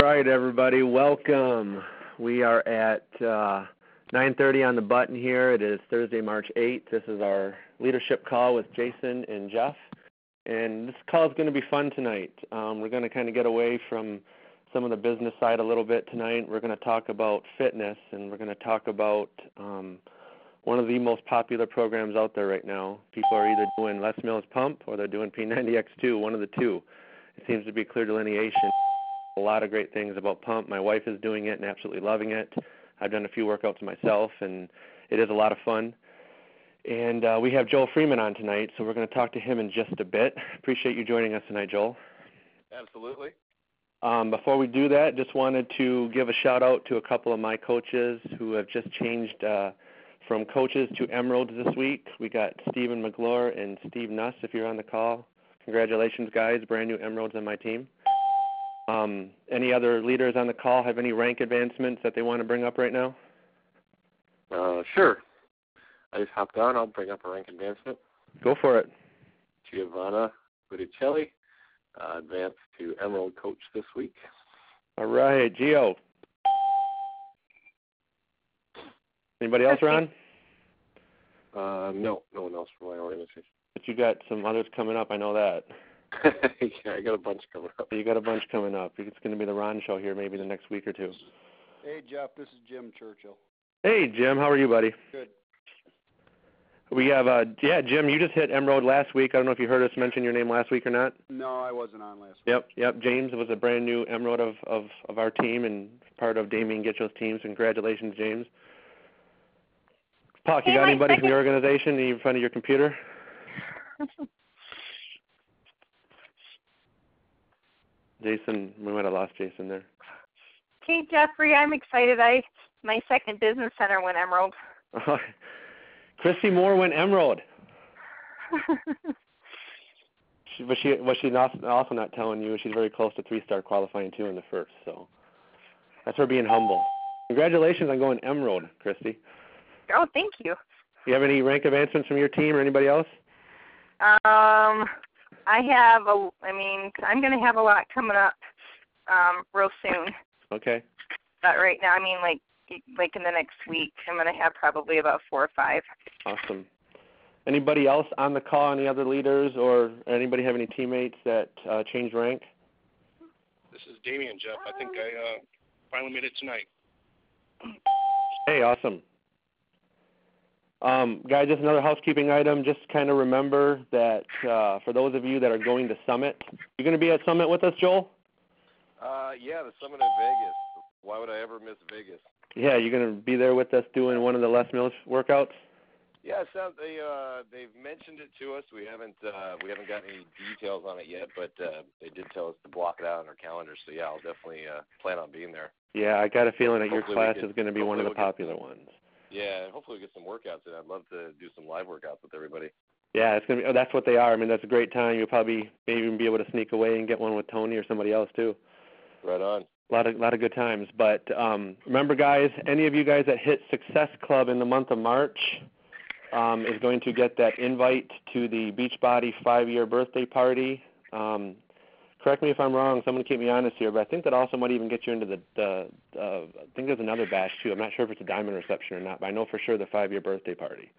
All right, everybody, welcome. We are at uh, 9:30 on the button here. It is Thursday, March 8th. This is our leadership call with Jason and Jeff, and this call is going to be fun tonight. Um, we're going to kind of get away from some of the business side a little bit tonight. We're going to talk about fitness, and we're going to talk about um, one of the most popular programs out there right now. People are either doing Les Mills Pump or they're doing P90X2, one of the two. It seems to be clear delineation. A lot of great things about Pump. My wife is doing it and absolutely loving it. I've done a few workouts myself, and it is a lot of fun. And uh, we have Joel Freeman on tonight, so we're going to talk to him in just a bit. Appreciate you joining us tonight, Joel. Absolutely. Um, before we do that, just wanted to give a shout out to a couple of my coaches who have just changed uh, from coaches to Emeralds this week. We got Stephen McGlure and Steve Nuss, if you're on the call. Congratulations, guys. Brand new Emeralds on my team. Um, any other leaders on the call have any rank advancements that they want to bring up right now? Uh, sure. I just hopped on. I'll bring up a rank advancement. Go for it. Giovanna Botticelli uh, advanced to Emerald Coach this week. All right, Gio. Anybody else, Ron? Uh, no, no one else from my organization. But you got some others coming up. I know that. yeah, I got a bunch coming up. You got a bunch coming up. It's going to be the Ron show here maybe the next week or two. Hey, Jeff. This is Jim Churchill. Hey, Jim. How are you, buddy? Good. We have, uh, yeah, Jim. You just hit Emerald last week. I don't know if you heard us mention your name last week or not. No, I wasn't on last week. Yep, yep. James was a brand new Emerald of of, of our team and part of Damien Gitchell's team. So congratulations, James. Puck, you Hey, got my anybody from second- your organization in front of your computer? Jason, we might have lost Jason there. Hey Jeffrey, I'm excited. I my second business center went emerald. Christy Moore went Emerald. She, but she what she's not, also not telling you she's very close to three star qualifying too in the first. So that's her being humble. Congratulations on going Emerald, Christy. oh, thank you. Do you have any rank advancements from your team or anybody else? Um, I have a. I mean, I'm going to have a lot coming up um, real soon. Okay. But right now, I mean, like like in the next week, I'm going to have probably about four or five. Awesome. Anybody else on the call? Any other leaders or anybody have any teammates that uh, changed rank? This is Damien, Jeff. I think I uh, finally made it tonight. Hey, awesome. Um, guys, just another housekeeping item. Just kind of remember that uh, for those of you that are going to Summit, you're going to be at Summit with us, Joel. Uh, yeah, the summit in Vegas. Why would I ever miss Vegas? Yeah, you're going to be there with us doing one of the Les Mills workouts. Yeah, it sounds they uh they've mentioned it to us. We haven't uh we haven't got any details on it yet, but uh they did tell us to block it out on our calendar. So yeah, I'll definitely uh plan on being there. Yeah, I got a feeling that your Hopefully we class get- is going to be one of the we'll popular some- ones. Yeah, and hopefully we get some workouts in. I'd love to do some live workouts with everybody. Yeah, it's gonna be. Oh, that's what they are. I mean, that's a great time. You'll probably maybe even be able to sneak away and get one with Tony or somebody else too. Right on. A lot of lot of good times. But um, remember, guys, any of you guys that hit Success Club in the month of March um, is going to get that invite to the Beachbody five-year birthday party. Um, correct me if I'm wrong. Someone keep me honest here, but I think that also might even get you into the. the uh, I think there's another bash too. I'm not sure if it's a diamond reception or not, but I know for sure the five-year birthday party.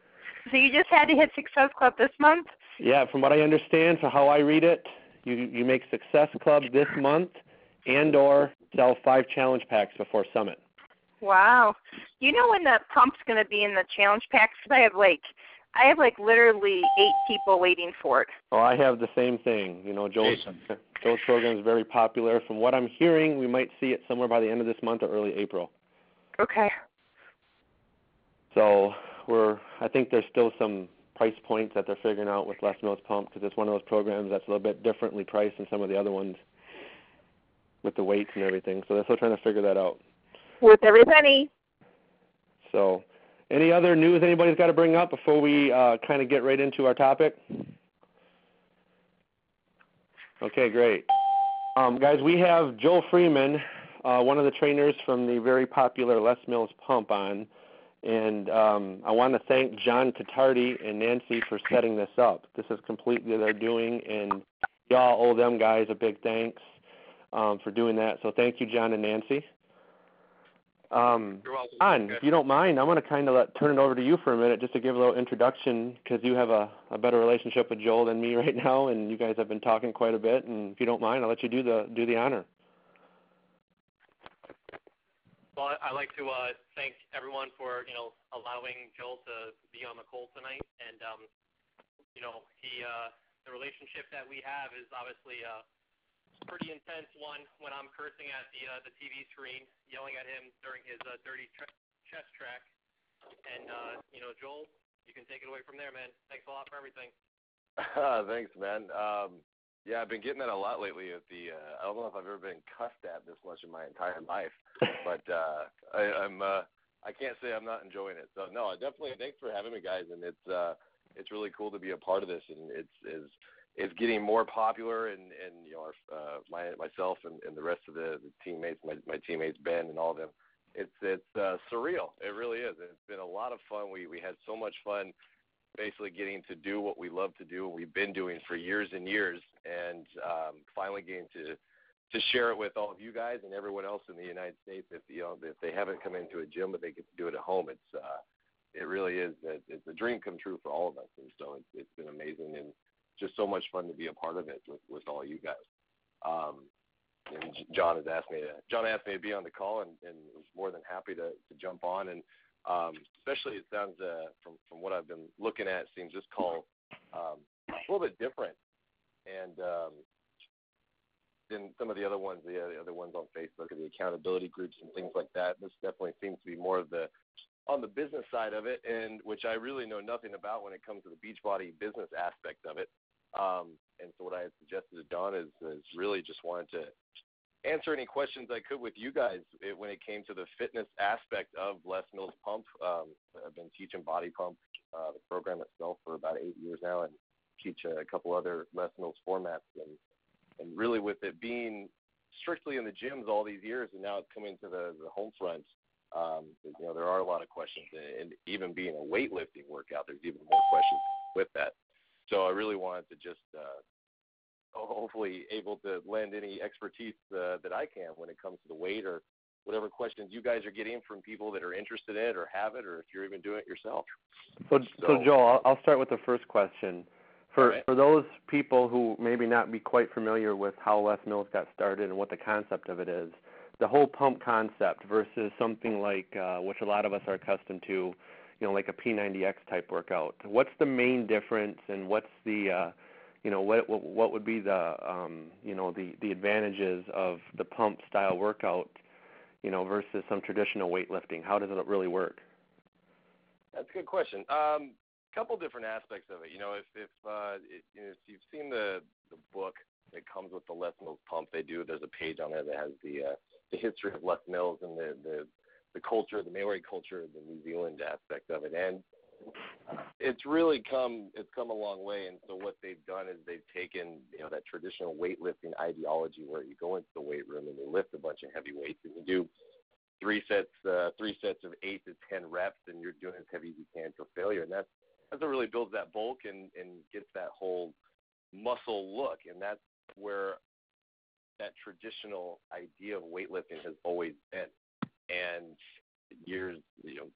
So you just had to hit Success Club this month. Yeah, from what I understand, for how I read it, you you make Success Club this month, and or sell five challenge packs before Summit. Wow. You know when the pump's going to be in the challenge packs? I have like, I have like literally eight people waiting for it. Oh, I have the same thing. You know, Joel's Jason. Joel's program is very popular. From what I'm hearing, we might see it somewhere by the end of this month or early April. Okay. So we're. I think there's still some price points that they're figuring out with Les Mills Pump because it's one of those programs that's a little bit differently priced than some of the other ones with the weights and everything. So they're still trying to figure that out. Worth every penny. So, any other news anybody's got to bring up before we uh, kind of get right into our topic? Okay, great. Um, guys, we have Joel Freeman, uh, one of the trainers from the very popular Les Mills Pump on. And um, I want to thank John Tatardi and Nancy for setting this up. This is completely their doing, and y'all owe them guys a big thanks. um, for doing that. So thank you, John and Nancy. Um, You're welcome. John, Okay. if you don't mind, I'm going to kind of turn it over to you for a minute just to give a little introduction because you have a, a better relationship with Joel than me right now, and you guys have been talking quite a bit. And if you don't mind, I'll let you do the do the honor. Well, I- I'd like to uh, thank everyone for you know allowing Joel to be on the call tonight, and um, you know he uh, the relationship that we have is obviously a pretty intense one. When I'm cursing at the uh, the TV screen, yelling at him during his uh, dirty tr- chest track, and uh, you know Joel, you can take it away from there, man. Thanks a lot for everything. Thanks, man. Um, yeah, I've been getting that a lot lately. At the uh, I don't know if I've ever been cussed at this much in my entire life, but uh, I, I'm uh, I can't say I'm not enjoying it. So no, I definitely thanks for having me, guys. And it's uh, it's really cool to be a part of this, and it's is it's getting more popular. And and you know, our, uh, my myself and, and the rest of the, the teammates, my my teammates Ben and all of them. It's it's uh, surreal. It really is. It's been a lot of fun. We we had so much fun basically getting to do what we love to do and we've been doing for years and years and um, finally getting to to share it with all of you guys and everyone else in the United States if you know if they haven't come into a gym but they get to do it at home it's uh it really is it, it's a dream come true for all of us and so it's it's been amazing and just so much fun to be a part of it with with all you guys um and John has asked me to John asked me to be on the call and, and was more than happy to, to jump on and um, especially it sounds uh, from from what I've been looking at, seems this call um, a little bit different, and um, than some of the other ones, the, the other ones on Facebook, and the accountability groups and things like that. This definitely seems to be more of the on the business side of it, and which I really know nothing about when it comes to the Beachbody business aspect of it. Um, and so what I had suggested to Don is, is really just wanted to answer any questions I could with you guys it, when it came to the fitness aspect of Les Mills Pump. Um, I've been teaching Body Pump, uh, the program itself, for about eight years now, and teach a couple other Les Mills formats. And and really, with it being strictly in the gyms all these years, and now it's coming to the, the home front, um, you know, there are a lot of questions. And, and even being a weightlifting workout, there's even more questions with that. So I really wanted to just uh, hopefully able to lend any expertise uh, that I can when it comes to the weight or whatever questions you guys are getting from people that are interested in it or have it, or if you're even doing it yourself. So, so So- Joel, I'll, I'll start with the first question. For right. for those people who maybe not be quite familiar with how Les Mills got started and what the concept of it is, the whole pump concept versus something like uh, which a lot of us are accustomed to, you know, like a P90X type workout. What's the main difference, and what's the uh, you know what what, what would be the um, you know the the advantages of the pump style workout, you know, versus some traditional weightlifting? How does it really work? That's a good question. Um, couple different aspects of it. You know, if if uh, it, you know, if you've seen the the book that comes with the Les Mills pump, they do. There's a page on there that has the uh, the history of Les Mills and the the the culture, the Maori culture, the New Zealand aspect of it, and it's really come it's come a long way. And so what they've done is they've taken you know that traditional weightlifting ideology where you go into the weight room and you lift a bunch of heavy weights and you do three sets uh, three sets of eight to ten reps and you're doing as heavy as you can until failure. And that's that's what really builds that bulk and and gets that whole muscle look. And that's where that traditional idea of weightlifting has always been. And years, you know,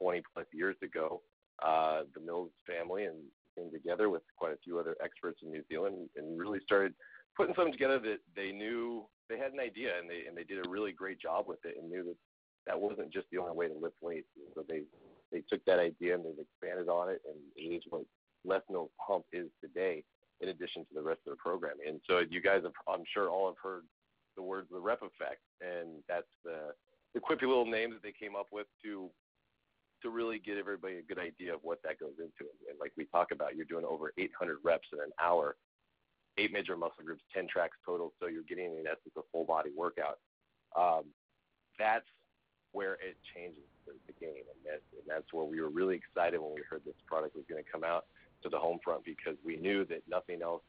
20 plus years ago, uh, the Mills family and came together with quite a few other experts in New Zealand and really started putting something together that they knew they had an idea and they and they did a really great job with it and knew that that wasn't just the only way to lift weights. So they they took that idea and they've expanded on it and it is what Les Mills Pump is today in addition to the rest of the program. And so you guys have I'm sure all have heard the words the rep effect and that's the the quippy little names that they came up with to to really get everybody a good idea of what that goes into. And like we talk about, you're doing over 800 reps in an hour, eight major muscle groups, 10 tracks total. So you're getting in essence a full body workout. Um, that's where it changes the, game, and, that, and that's where we were really excited when we heard this product was going to come out to the home front because we knew that nothing else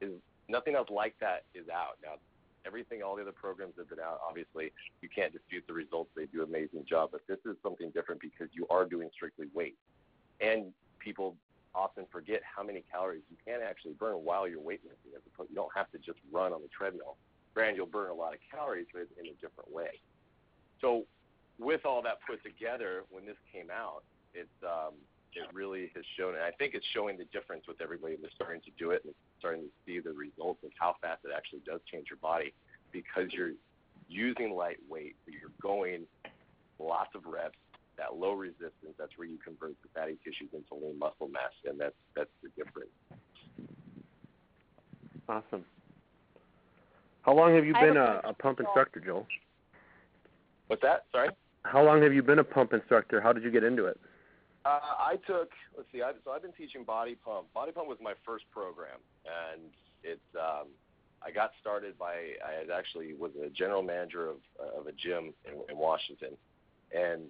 is nothing else like that is out now everything, all the other programs have been out. Obviously, you can't dispute the results; they do an amazing job. But this is something different because you are doing strictly weight, and people often forget how many calories you can actually burn while you're weightlifting. As opposed, you don't have to just run on the treadmill granted, you'll burn a lot of calories, but in a different way. So, with all that put together, when this came out, it's um, it really has shown, and I think it's showing the difference with everybody that's starting to do it and starting to see the results of how fast it actually does change your body because you're using lightweight, you're going lots of reps, that low resistance, that's where you convert the fatty tissues into lean muscle mass, and that's that's the difference. Awesome. How long have you been a a, a pump instructor, Joel? What's that? Sorry. How long have you been a pump instructor? How did you get into it? Uh, I took, let's see, I, so I've been teaching Body Pump. Body Pump was my first program, and it's, um, I got started by, I had actually was a general manager of, of a gym in, in Washington, and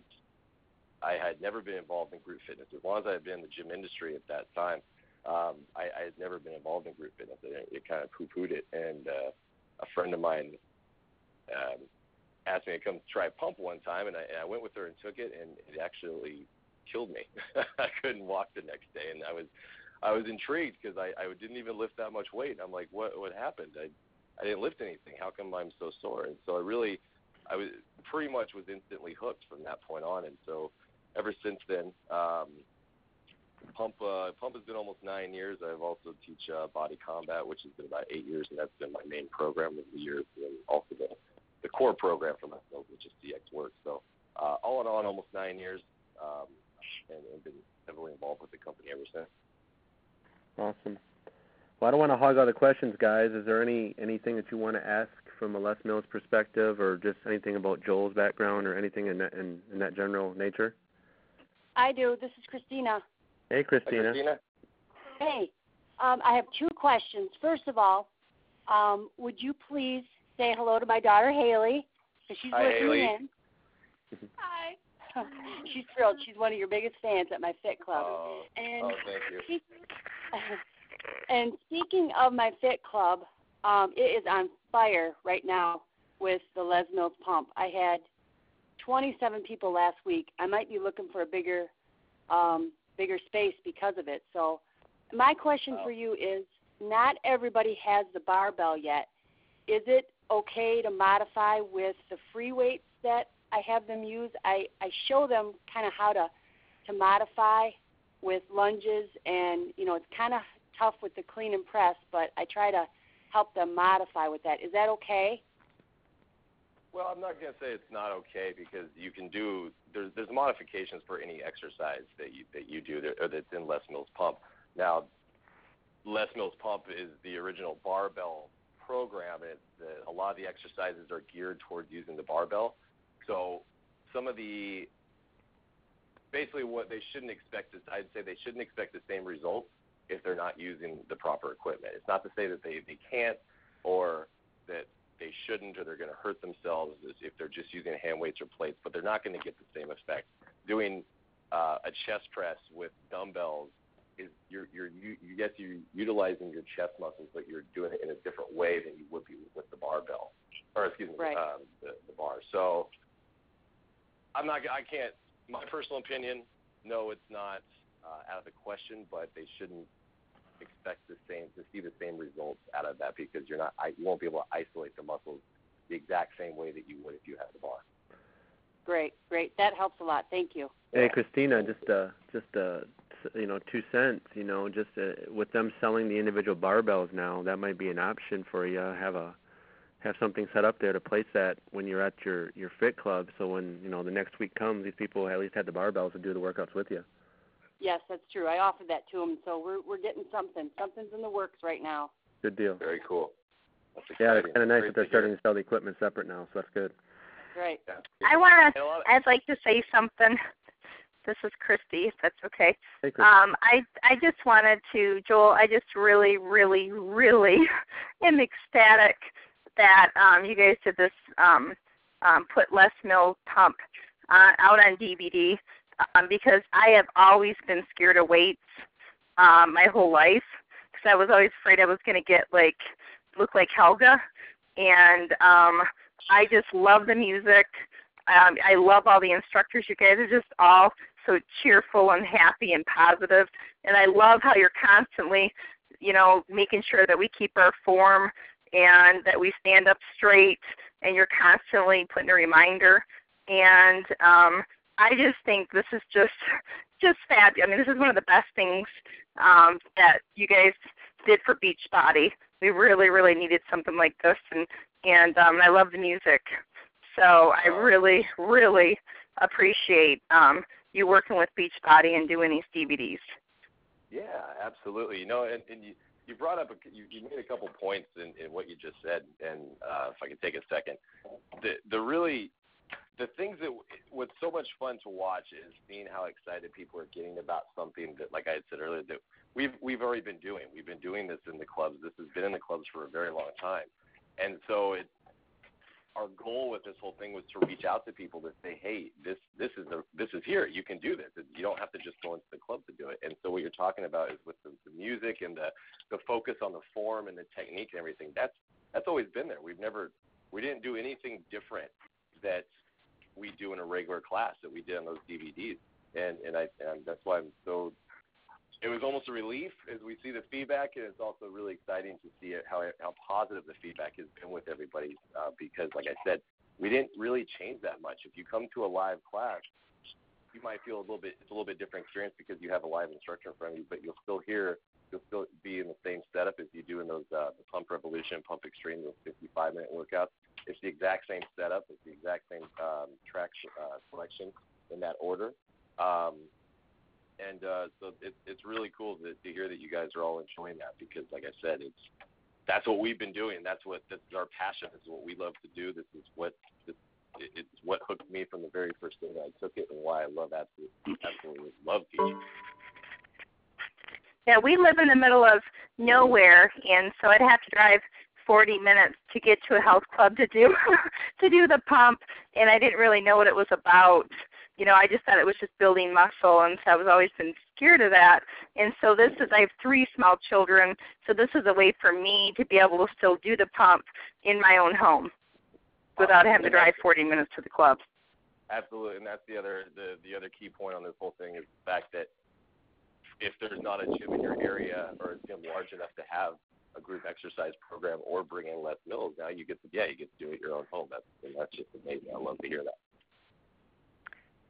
I had never been involved in group fitness. As long as I had been in the gym industry at that time, um, I, I had never been involved in group fitness. It, it kind of poo-pooed it, and uh, a friend of mine um, asked me to come try pump one time, and I, and I went with her and took it, and it actually killed me. I couldn't walk the next day, and I was I was intrigued because I, I didn't even lift that much weight. I'm like, what what happened? I I didn't lift anything. How come I'm so sore? And so I really I was pretty much was instantly hooked from that point on, and so ever since then. Um, Pump uh, Pump has been almost nine years. I've also teach uh, Body Combat, which has been about eight years, and that's been my main program of the year, and also the the core program for myself, which is CX Work. So uh, all in all, almost nine years. Um, and, and been heavily involved with the company ever since. Awesome. Well, I don't want to hog all the questions, guys. Is there any anything that you want to ask from a Les Mills perspective, or just anything about Joel's background, or anything in that in, in that general nature? I do. This is Christina. Hey, Christina. Hi, Christina. Hey, um, I have two questions. First of all, um, would you please say hello to my daughter Haley? Because she's Hi, listening Haley. in. Hi. she's thrilled. She's one of your biggest fans at my Fit Club. Oh, and oh, thank you. And speaking of my Fit Club, um, it is on fire right now with the Les Mills pump. I had 27 people last week. I might be looking for a bigger, um, bigger space because of it. So, my question for you is: Not everybody has the barbell yet. Is it okay to modify with the free weights that I have them use? I I show them kind of how to to modify with lunges, and you know it's kind of tough with the clean and press, but I try to help them modify with that. Is that okay? Well, I'm not going to say it's not okay because you can do there's there's modifications for any exercise that you that you do that, or that's in Les Mills Pump. Now, Les Mills Pump is the original barbell program. It's the, a lot of the exercises are geared towards using the barbell. So some of the basically what they shouldn't expect is I'd say they shouldn't expect the same results if they're not using the proper equipment. It's not to say that they, they can't or that they shouldn't or they're going to hurt themselves if they're just using hand weights or plates, but they're not going to get the same effect. Doing uh, a chest press with dumbbells is you're you're you, yes you're utilizing your chest muscles, but you're doing it in a different way than you would be with the barbell, or excuse me, Right. um, the, the bar. So I'm not I can't. My personal opinion, no, it's not uh, out of the question, but they shouldn't expect the same to see the same results out of that because you're not I, you won't be able to isolate the muscles the exact same way that you would if you had the bar. Great, great. That helps a lot. Thank you. Hey, Christina, just uh, just uh, you know, two cents. You know, just uh, with them selling the individual barbells now, that might be an option for you. Have a have something set up there to place that when you're at your your fit club. So when you know the next week comes, these people at least have the barbells to do the workouts with you. Yes, that's true. I offered that to them, so we're we're getting something. Something's in the works right now. Good deal. Very cool. That's Yeah, it's kind of nice Great that they're to starting to sell the equipment separate now, so that's good. Right. Yeah. I want to. And a lot of- I'd like to say something. This is Christy, if that's okay. Hey, Chris. Um, I I just wanted to, Joel. I just really, really, really am ecstatic that um, you guys did this. Um, um, put Les Mills Pump uh, out on DVD um, because I have always been scared of weights um, my whole life because I was always afraid I was going to get like look like Helga, and um, I just love the music. Um, I love all the instructors. You guys are just all so cheerful and happy and positive, and I love how you're constantly, you know, making sure that we keep our form and that we stand up straight and you're constantly putting a reminder and um I just think this is just just fabulous. I mean, this is one of the best things um, that you guys did for Beachbody. We really, really needed something like this, and and um, I love the music. So I really, really appreciate um, you working with Beachbody and doing these DVDs. Yeah, absolutely. You know, and, and you you brought up a, you, you made a couple points in, in what you just said, and uh, if I could take a second, the the really the things that what's so much fun to watch is seeing how excited people are getting about something that, like I had said earlier, that we've we've already been doing. We've been doing this in the clubs. This has been in the clubs for a very long time, and so it our goal with this whole thing was to reach out to people to say, hey, this this is a, this is here. You can do this. You don't have to just go into the club to do it. And so what you're talking about is with the, the music and the the focus on the form and the technique and everything. That's that's always been there. We've never we didn't do anything different that we do in a regular class that we did on those DVDs. And and I and that's why I'm so it was almost a relief as we see the feedback, and it's also really exciting to see it, how how positive the feedback has been with everybody. Uh, because, like I said, we didn't really change that much. If you come to a live class, you might feel a little bit it's a little bit different experience because you have a live instructor in front of you, but you'll still hear you'll still be in the same setup as you do in those uh, the Pump Revolution, Pump Extreme, those 55 minute workouts. It's the exact same setup. It's the exact same um, track uh, selection in that order. Um, and uh, so it, it's really cool to, to hear that you guys are all enjoying that because, like I said, it's that's what we've been doing. That's what this is our passion. This is what we love to do. This is what this, it's what hooked me from the very first day I took it, and why I love absolutely absolutely love teaching. Yeah, we live in the middle of nowhere, and so I'd have to drive 40 minutes to get to a health club to do to do the pump, and I didn't really know what it was about you know, I just thought it was just building muscle, and so I was always been scared of that. And so this is, I have three small children, so this is a way for me to be able to still do the pump in my own home without having to drive 40 minutes to the club. Absolutely, and that's the other the the other key point on this whole thing is the fact that if there's not a gym in your area or a gym large enough to have a group exercise program or bring in Les Mills, now you get to yeah you get to do it your own home. That's and that's just amazing. I love to hear that.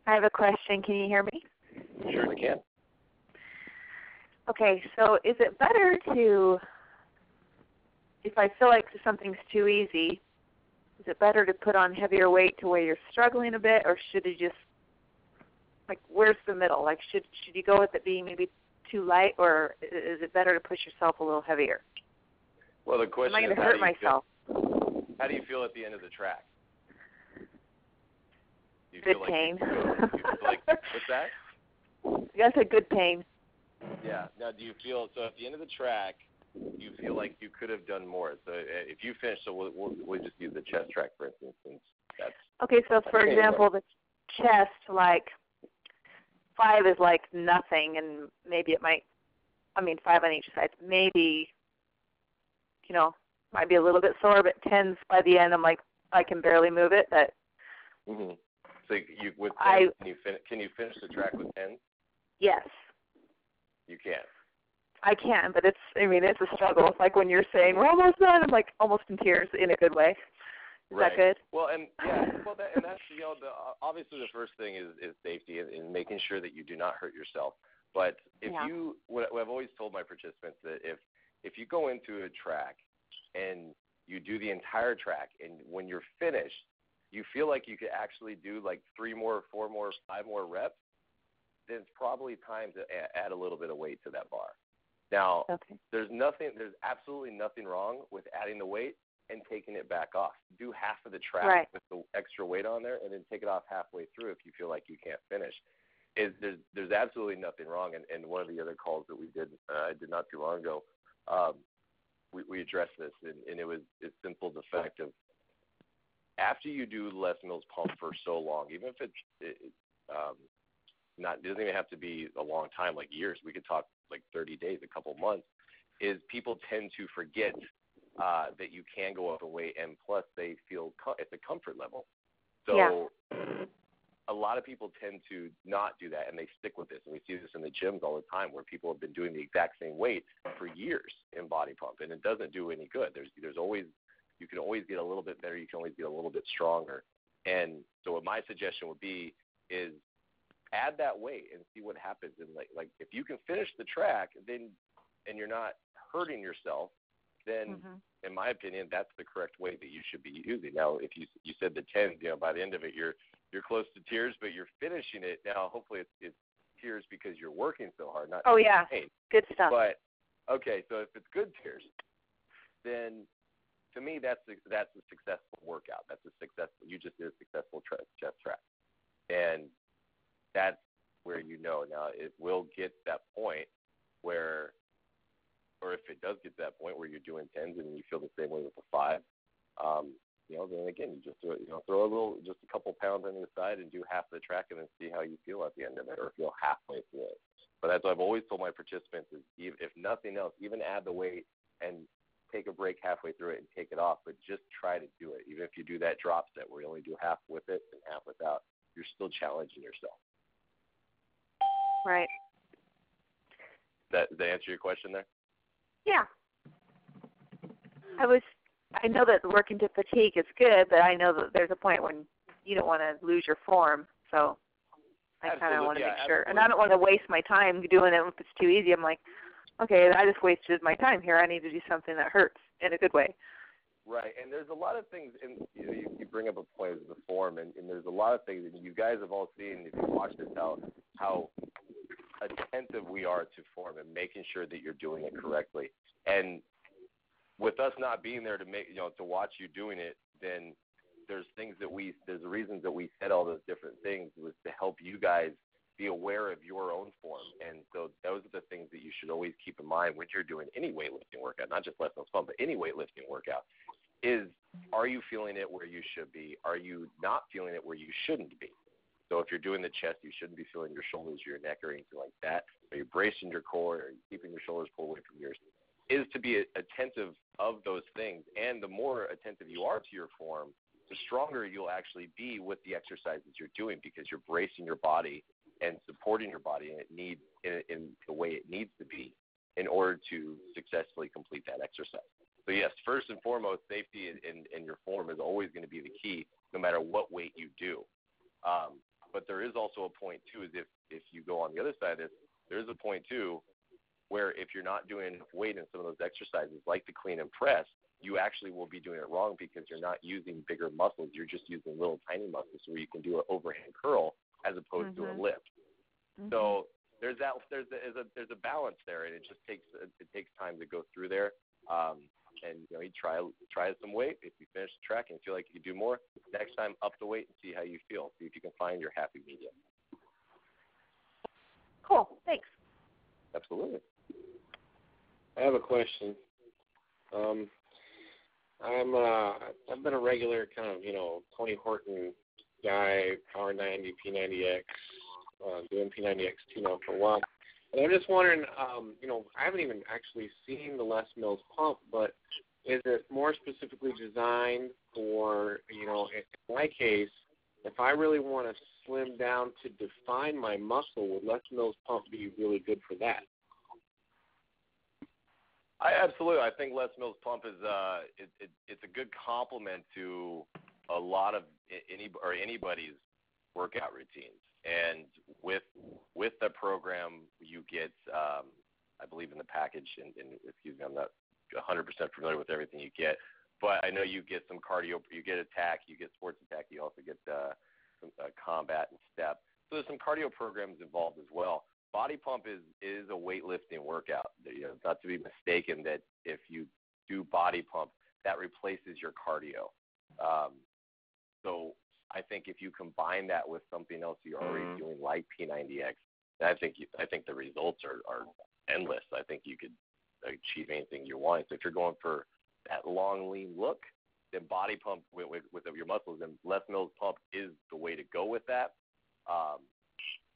I have a question. Can you hear me? Sure, we can. Okay, so is it better to, if I feel like something's too easy, is it better to put on heavier weight to where you're struggling a bit, or should you just, like, where's the middle? Like, should should you go with it being maybe too light, or is it better to push yourself a little heavier? Well, the question Am I going is, to hurt myself? Feel, how do you feel at the end of the track? You Good feel like pain. You, feel, you feel like what's that? That's a good pain. Yeah. Now, do you feel so at the end of the track? You feel like you could have done more. So uh, if you finish, so we'll, we'll we'll just use the chest track for instance, since that's Okay, so for example, the chest, like five is like nothing, and maybe it might. I mean, five on each side. Maybe, you know, might be a little bit sore, but tens by the end, I'm like, I can barely move it. But hmm So you with I- can you fin- can you finish the track with tens? yes, You can. I can. But it's. I mean, it's a struggle. It's like when you're saying we're almost done. I'm like almost in tears in a good way. Is right. that good? Well, and yeah, well, that, and that's you know, the, obviously the first thing is is safety and, and making sure that you do not hurt yourself. But if Yeah. you, what, what I've always told my participants that if if you go into a track and you do the entire track, and when you're finished, you feel like you could actually do like three more, four more, five more reps, then it's probably time to a- add a little bit of weight to that bar. Now, Okay. there's nothing, there's absolutely nothing wrong with adding the weight and taking it back off. Do half of the track Right. with the extra weight on there, and then take it off halfway through if you feel like you can't finish. Is there's there's absolutely nothing wrong. And, and one of the other calls that we did uh, I did not too long ago, um, we, we addressed this, and, and it was as simple fact of after you do Les Mills pump for so long, even if it's it, um, not it doesn't even have to be a long time, like years. We could talk like 30 days, a couple months. Is people tend to forget uh, that you can go up in weight, and plus they feel co- it's a comfort level. So a lot of people tend to not do that and they stick with this. And we see this in the gyms all the time where people have been doing the exact same weight for years in body pump and it doesn't do any good. There's there's always you can always get a little bit better, you can always get a little bit stronger. And so what my suggestion would be is add that weight and see what happens and like like if you can finish the track then and you're not hurting yourself, then Mhm. in my opinion, that's the correct way that you should be using. Now, if you you said the ten, you know, by the end of it, you're you're close to tears, but you're finishing it. Now, hopefully, it's, it's tears because you're working so hard, not Oh yeah, pain. good stuff. But okay, so if it's good tears, then to me, that's a, that's a successful workout. That's a successful. You just did a successful chest track, and that's where you know. Now, it will get that point where or if it does get to that point where you're doing tens and you feel the same way with the five, um, you know, then again you just do you know, throw a little just a couple pounds on the side and do half the track and then see how you feel at the end of it or feel halfway through it. But as I've always told my participants is if nothing else, even add the weight and take a break halfway through it and take it off, but just try to do it. Even if you do that drop set where you only do half with it and half without, you're still challenging yourself. Right. That that answer your question there? Yeah. I was. I know that working to fatigue is good, but I know that there's a point when you don't want to lose your form. So I kind of want to yeah, make sure, and I don't want to waste my time doing it if it's too easy. I'm like, okay, I just wasted my time here. I need to do something that hurts in a good way. Right, and there's a lot of things, and you know, you, you bring up a point of the form, and, and there's a lot of things, and you guys have all seen if you watch this how how attentive we are to form and making sure that you're doing it correctly. And with us not being there to make you know to watch you doing it, then there's things that we there's reasons that we said all those different things was to help you guys be aware of your own form. And so those are the things that you should always keep in mind when you're doing any weightlifting workout, not just Les Mills pump, but any weightlifting workout. Is are you feeling it where you should be? Are you not feeling it where you shouldn't be? So if you're doing the chest, you shouldn't be feeling your shoulders, or your neck, or anything like that. Are you bracing your core? Are you keeping your shoulders pulled away from yours? Is to be attentive of those things. And the more attentive you are to your form, the stronger you'll actually be with the exercises you're doing because you're bracing your body and supporting your body and it needs in, in the way it needs to be in order to successfully complete that exercise. So yes, first and foremost, safety in, in, in your form is always going to be the key, no matter what weight you do. Um, but there is also a point too, is if if you go on the other side of this, there is a point too, where if you're not doing enough weight in some of those exercises, like the clean and press, you actually will be doing it wrong because you're not using bigger muscles. You're just using little tiny muscles where you can do an overhand curl as opposed to a lift. Mhm. So there's that there's a, there's a there's a balance there, and it just takes it takes time to go through there. Um, and you know, you try try some weight. If you finish the track and feel like you can do more, next time up the weight and see how you feel. See if you can find your happy medium. Cool. Thanks. Absolutely. I have a question. Um, I'm uh, I've been a regular kind of you know Tony Horton guy, Power 90, P90X, uh, doing P90X two now for a while. And I'm just wondering, um, you know, I haven't even actually seen the Les Mills pump, but is it more specifically designed for you know, in my case, if I really want to slim down to define my muscle, would Les Mills pump be really good for that? I absolutely. I think Les Mills pump is uh, it, it, it's a good complement to a lot of any or anybody's workout routines. And with with the program, you get, um, I believe, in the package. And, and excuse me, I'm not 100% familiar with everything you get, but I know you get some cardio. You get attack. You get sports attack. You also get uh, some uh, combat and step. So there's some cardio programs involved as well body pump is is a weightlifting workout. You know, not to be mistaken that if you do body pump, that replaces your cardio. Um, so I think if you combine that with something else you're already doing, like P90X, then I think you, I think the results are, are endless. I think you could achieve anything you want. So if you're going for that long, lean look, then body pump with, with, with your muscles and Les Mills pump is the way to go with that. Um,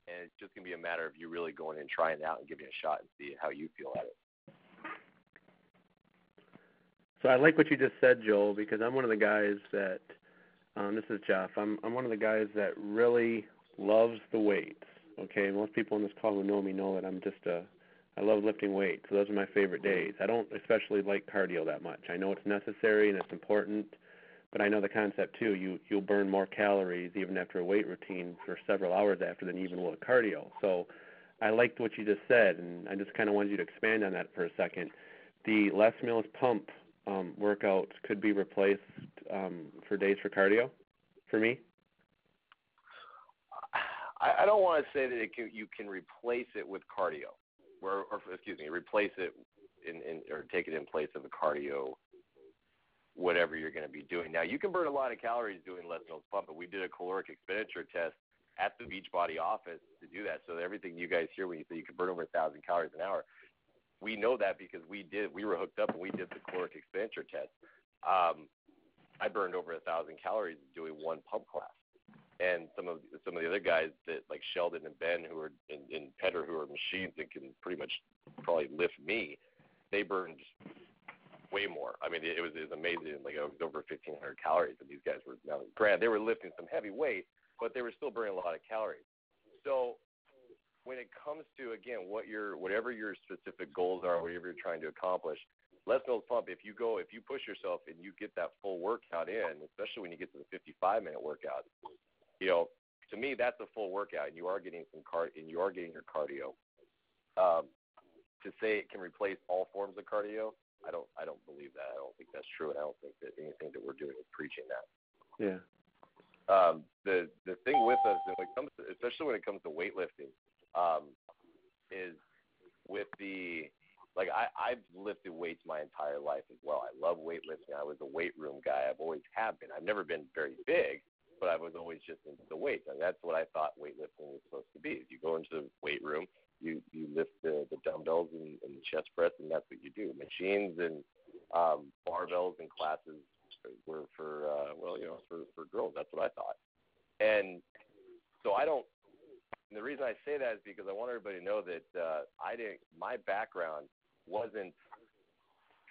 and it's just gonna be a matter of you really going and trying it out and giving it a shot and see how you feel at it. So I like what you just said, Joel, because I'm one of the guys that um, this is Jeff. I'm I'm one of the guys that really loves the weights. Okay, most people on this call who know me know that I'm just a I love lifting weights. So those are my favorite days. I don't especially like cardio that much. I know it's necessary and it's important, but I know the concept too. You you'll burn more calories even after a weight routine for several hours after than even with cardio. So I liked what you just said, and I just kind of wanted you to expand on that for a second. The Les Mills pump um, workouts could be replaced um, for days for cardio, for me. I, I don't want to say that it can, you can replace it with cardio, or, or excuse me, replace it in, in or take it in place of the cardio, whatever you're going to be doing. Now you can burn a lot of calories doing Les Mills pump, but we did a caloric expenditure test at the Beachbody office to do that. So everything you guys hear when you say you can burn over a thousand calories an hour, we know that because we did. We were hooked up and we did the caloric expenditure test. Um, I burned over a thousand calories doing one pump class and some of some of the other guys that like Sheldon and Ben who are in, in Pedder who are machines that can pretty much probably lift me, they burned way more. I mean, it, it was it was amazing. Like it was over 1,500 calories, and these guys were now granted they were lifting some heavy weight, but they were still burning a lot of calories. So when it comes to again what your whatever your specific goals are, whatever you're trying to accomplish, Les Mills pump. If you go, if you push yourself and you get that full workout in, especially when you get to the 55 minute workout, you know, to me that's a full workout, and you are getting some car, and you are getting your cardio. Um, to say it can replace all forms of cardio, I don't, I don't believe that. I don't think that's true, and I don't think that anything that we're doing is preaching that. Yeah. Um, the the thing with us, and when it comes, to, especially when it comes to weightlifting, um, is with the like I I've lifted weights my entire life as well. I love weightlifting. I was a weight room guy. I've always have been. I've never been very big, but I was always just into the weights, and that's what I thought weightlifting was supposed to be. Is you go into the weight room, you you lift the the dumbbells and, and the chest press, and that's what you do. Machines and um, barbells and classes were for uh, well, you know, for for girls. That's what I thought, and so I don't. And the reason I say that is because I want everybody to know that uh, I didn't. My background wasn't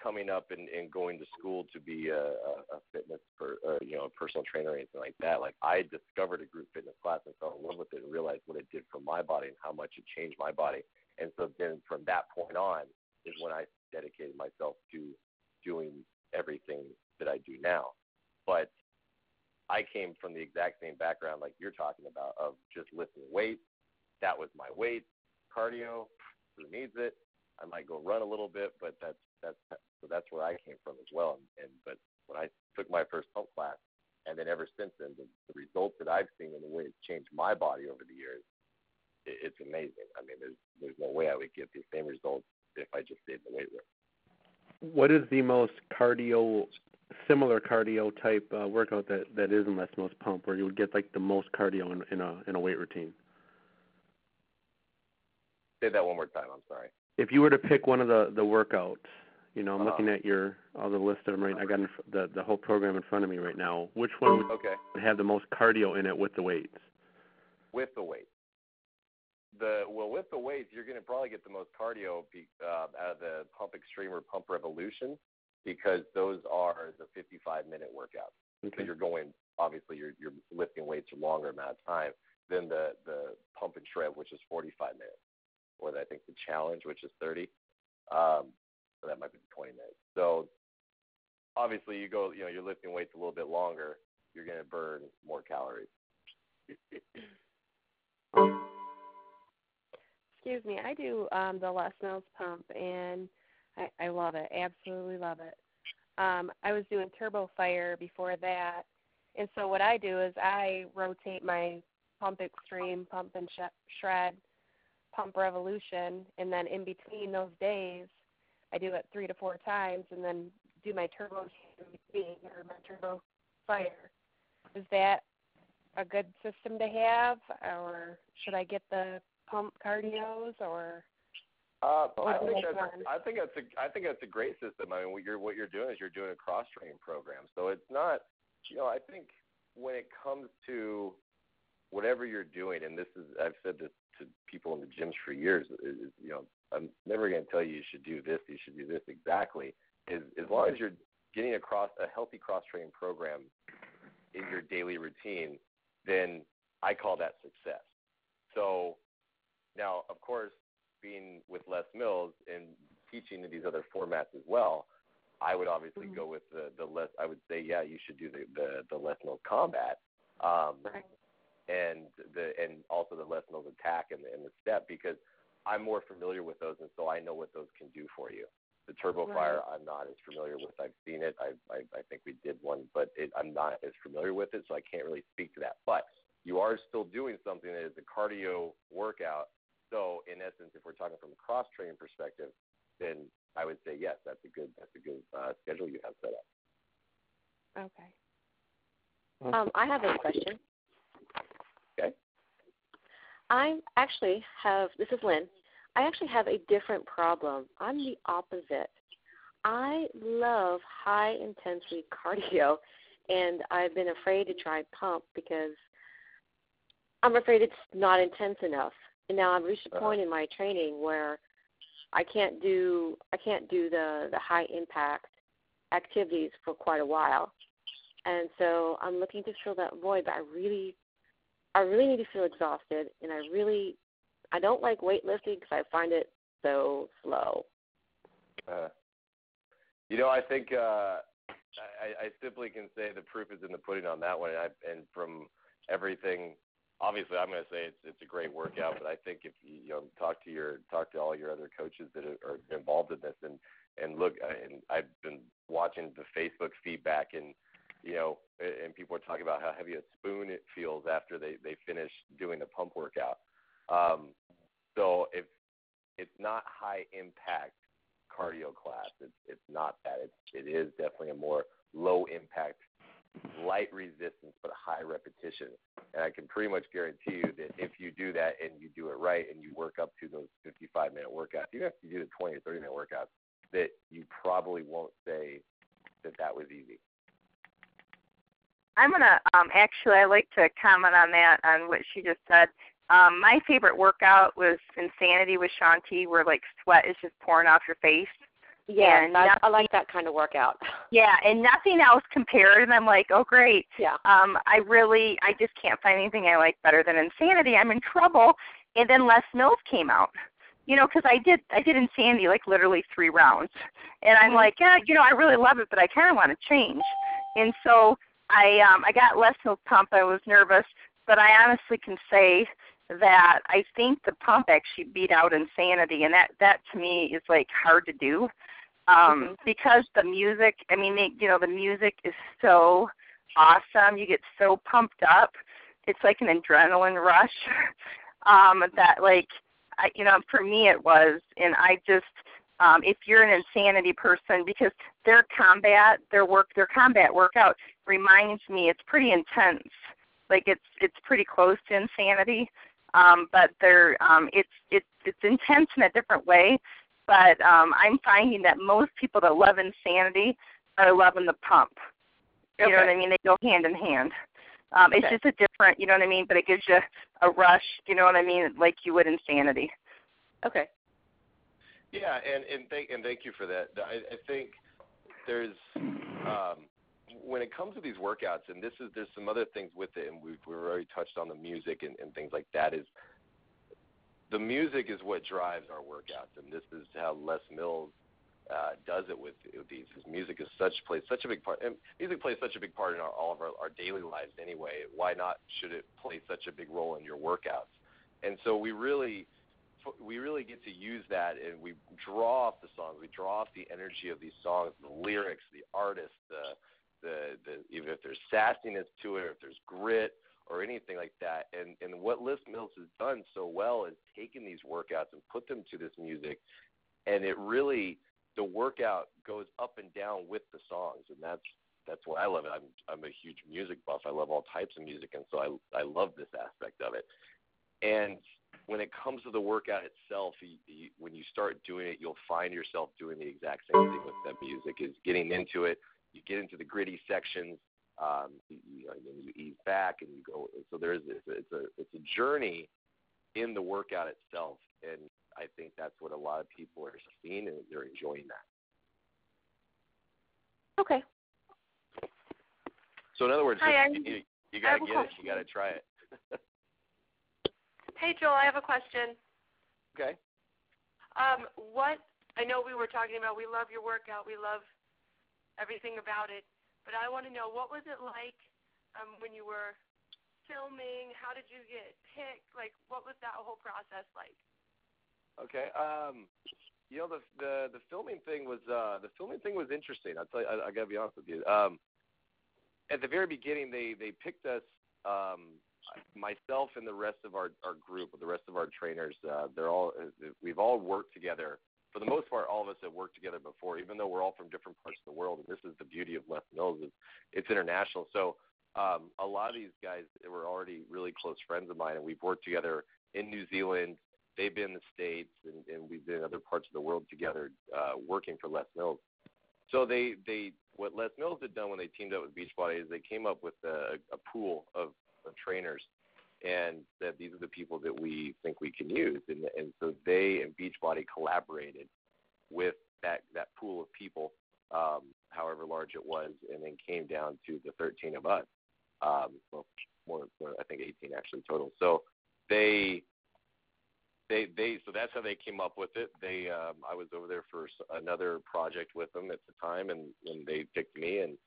coming up and, and going to school to be a, a fitness per, uh, you know a personal trainer or anything like that. Like I discovered a group fitness class and fell in love with it and realized what it did for my body and how much it changed my body. And so then from that point on is when I dedicated myself to doing everything that I do now. But I came from the exact same background like you're talking about of just lifting weights. That was my weight, cardio. Who needs it? I might go run a little bit, but that's that's so that's where I came from as well. And, and but when I took my first pump class, and then ever since then, the, the results that I've seen and the way it's changed my body over the years, it, it's amazing. I mean, there's there's no way I would get the same results if I just stayed in the weight room. What is the most cardio, similar cardio type uh, workout that that is in Les Mills pump, where you would get like the most cardio in, in a in a weight routine? Say that one more time. I'm sorry if you were to pick one of the the workouts, you know, I'm uh-huh. looking at your all the list of them right. I got the the whole program in front of me right now. Which one would okay. have the most cardio in it with the weights? With the weights. The well, with the weights, you're going to probably get the most cardio be, uh, out of the Pump Extreme or Pump Revolution because those are the 55 minute workouts. Okay. So you're going obviously you're you're lifting weights a longer amount of time than the the Pump and Shred, which is 45 minutes or I think the challenge, which is 30. Um, so that might be 20 minutes. So obviously, you go, you know, you're lifting weights a little bit longer, you're going to burn more calories. Excuse me, I do um, the Les Mills pump, and I, I love it. Absolutely love it. Um, I was doing Turbo Fire before that, and so what I do is I rotate my Pump Extreme, Pump and sh- Shred, Pump Revolution, and then in between those days, I do it three to four times, and then do my turbo in between or my turbo fire. Is that a good system to have, or should I get the pump cardios, or? Uh, I think that's I think that's a I think that's a great system. I mean, what you're what you're doing is you're doing a cross training program. So it's not, you know, I think when it comes to whatever you're doing, and this is I've said this to people in the gyms for years. Is, you know, I'm never going to tell you you should do this, you should do this exactly. Is as long as you're getting across a healthy cross training program in your daily routine, then I call that success. So now, of course, being with Les Mills and teaching in these other formats as well, I would obviously Mhm. go with the the less. I would say, yeah, you should do the the, the Les Mills combat, um, Right. And the and also the Les Mills attack and the, and the step because I'm more familiar with those, and so I know what those can do for you. The Turbo Right. Fire, I'm not as familiar with. I've seen it. I I, I think we did one, but it, I'm not as familiar with it, so I can't really speak to that. But you are still doing something that is a cardio workout. So in essence, if we're talking from a cross training perspective, then I would say yes, that's a good that's a good uh, schedule you have set up. Okay. Um, I have a question. I actually have, this is Lynn, I actually have a different problem. I'm the opposite. I love high intensity cardio, and I've been afraid to try pump because I'm afraid it's not intense enough. And now I've reached a point in my training where I can't do I can't do the the high impact activities for quite a while. And so I'm looking to fill that void, but I really I really need to feel exhausted and I really I don't like weightlifting because I find it so slow. Uh, you know, I think uh, I, I simply can say the proof is in the pudding on that one. And, I, and from everything, obviously, I'm going to say it's it's a great workout. But I think if you, you know talk to your talk to all your other coaches that are, involved in this, and and look, uh, and I've been watching the Facebook feedback, and you know, and people are talking about how heavy a spoon it feels after they they finish doing the pump workout. Um, so if it's not high impact cardio class. It's it's not that. It's it is definitely a more low impact, light resistance but high repetition. And I can pretty much guarantee you that if you do that and you do it right and you work up to those 55 minute workouts, even if you do the 20 or 30 minute workouts, that you probably won't say that that was easy. I'm gonna um actually I like to comment on that on what she just said. Um my favorite workout was Insanity with Shaun T where like sweat is just pouring off your face. Yeah, And I, I like that kind of workout. Yeah, and nothing else compared and I'm like, "Oh great." Yeah. Um I really I just can't find anything I like better than Insanity. I'm in trouble. And then Les Mills came out. You know, because I did I did Insanity like literally 3 rounds. And I'm Mhm. like, "Yeah, you know, I really love it, but I kind of want to change." And so I um I got Les Mills pump. I was nervous, but I honestly can say that I think the pump actually beat out insanity, and that that to me is like hard to do, um, Mhm. because the music. I mean, they, you know, the music is so awesome. You get so pumped up. It's like an adrenaline rush. um, that like, I, you know, for me it was, and I just. Um, if you're an insanity person, because their combat, their work, their combat workout reminds me it's pretty intense. Like it's it's pretty close to insanity, um, but they're um, it's it's it's intense in a different way. But um, I'm finding that most people that love insanity are loving the pump. You know what I mean? They go hand in hand. Um, It's just a different, you know what I mean? But it gives you a rush. You know what I mean? Like you would insanity. Okay. Yeah, and and thank and thank you for that. I, think there's um, when it comes to these workouts, and this is there's some other things with it, and we've we've already touched on the music and, and things like that. Is the music is what drives our workouts, and this is how Les Mills uh, does it with, with these. His music is such plays such a big part. And music plays such a big part in our, all of our, our daily lives anyway. Why not should it play such a big role in your workouts? And so we really we really get to use that and we draw off the songs. We draw off the energy of these songs, the lyrics, the artist, the the, the even if there's sassiness to it or if there's grit or anything like that. And and what Les Mills has done so well is taken these workouts and put them to this music and it really the workout goes up and down with the songs and that's that's why I love it. I'm I'm a huge music buff. I love all types of music and so I I love this aspect of it. And when it comes to the workout itself, you, you, when you start doing it, you'll find yourself doing the exact same thing with that music. Is getting into it. You get into the gritty sections. Um, you, you, know, and then you ease back and you go. So there's it's a, it's a it's a journey in the workout itself, and I think that's what a lot of people are seeing and they're enjoying that. Okay. So in other words, Hi, I'm- you, you got to get it. You got to try it. Hey, Joel, I have a question. Okay. Um, what I know we were talking about, we love your workout, we love everything about it, but I want to know what was it like um, when you were filming? How did you get picked? Like, what was that whole process like? Okay. Um, you know the the the filming thing was uh the filming thing was interesting. I'll tell you. I, I gotta be honest with you. Um, at the very beginning, they they picked us. Um, myself and the rest of our our group, the rest of our trainers, uh, they're all we've all worked together. For the most part, all of us have worked together before, even though we're all from different parts of the world. And this is the beauty of Les Mills is it's international. So um, a lot of these guys were already really close friends of mine, and we've worked together in New Zealand. They've been in the states, and, and we've been in other parts of the world together, uh, working for Les Mills. So they they what Les Mills had done when they teamed up with Beachbody is they came up with a, a pool of trainers and that these are the people that we think we can use. And, and so they and Beachbody collaborated with that, that pool of people, um, however large it was, and then came down to the 13 of us. Um, well, more, more, I think 18 actually total. So they, they, they, so that's how they came up with it. They, um, I was over there for another project with them at the time, and, and they picked me, and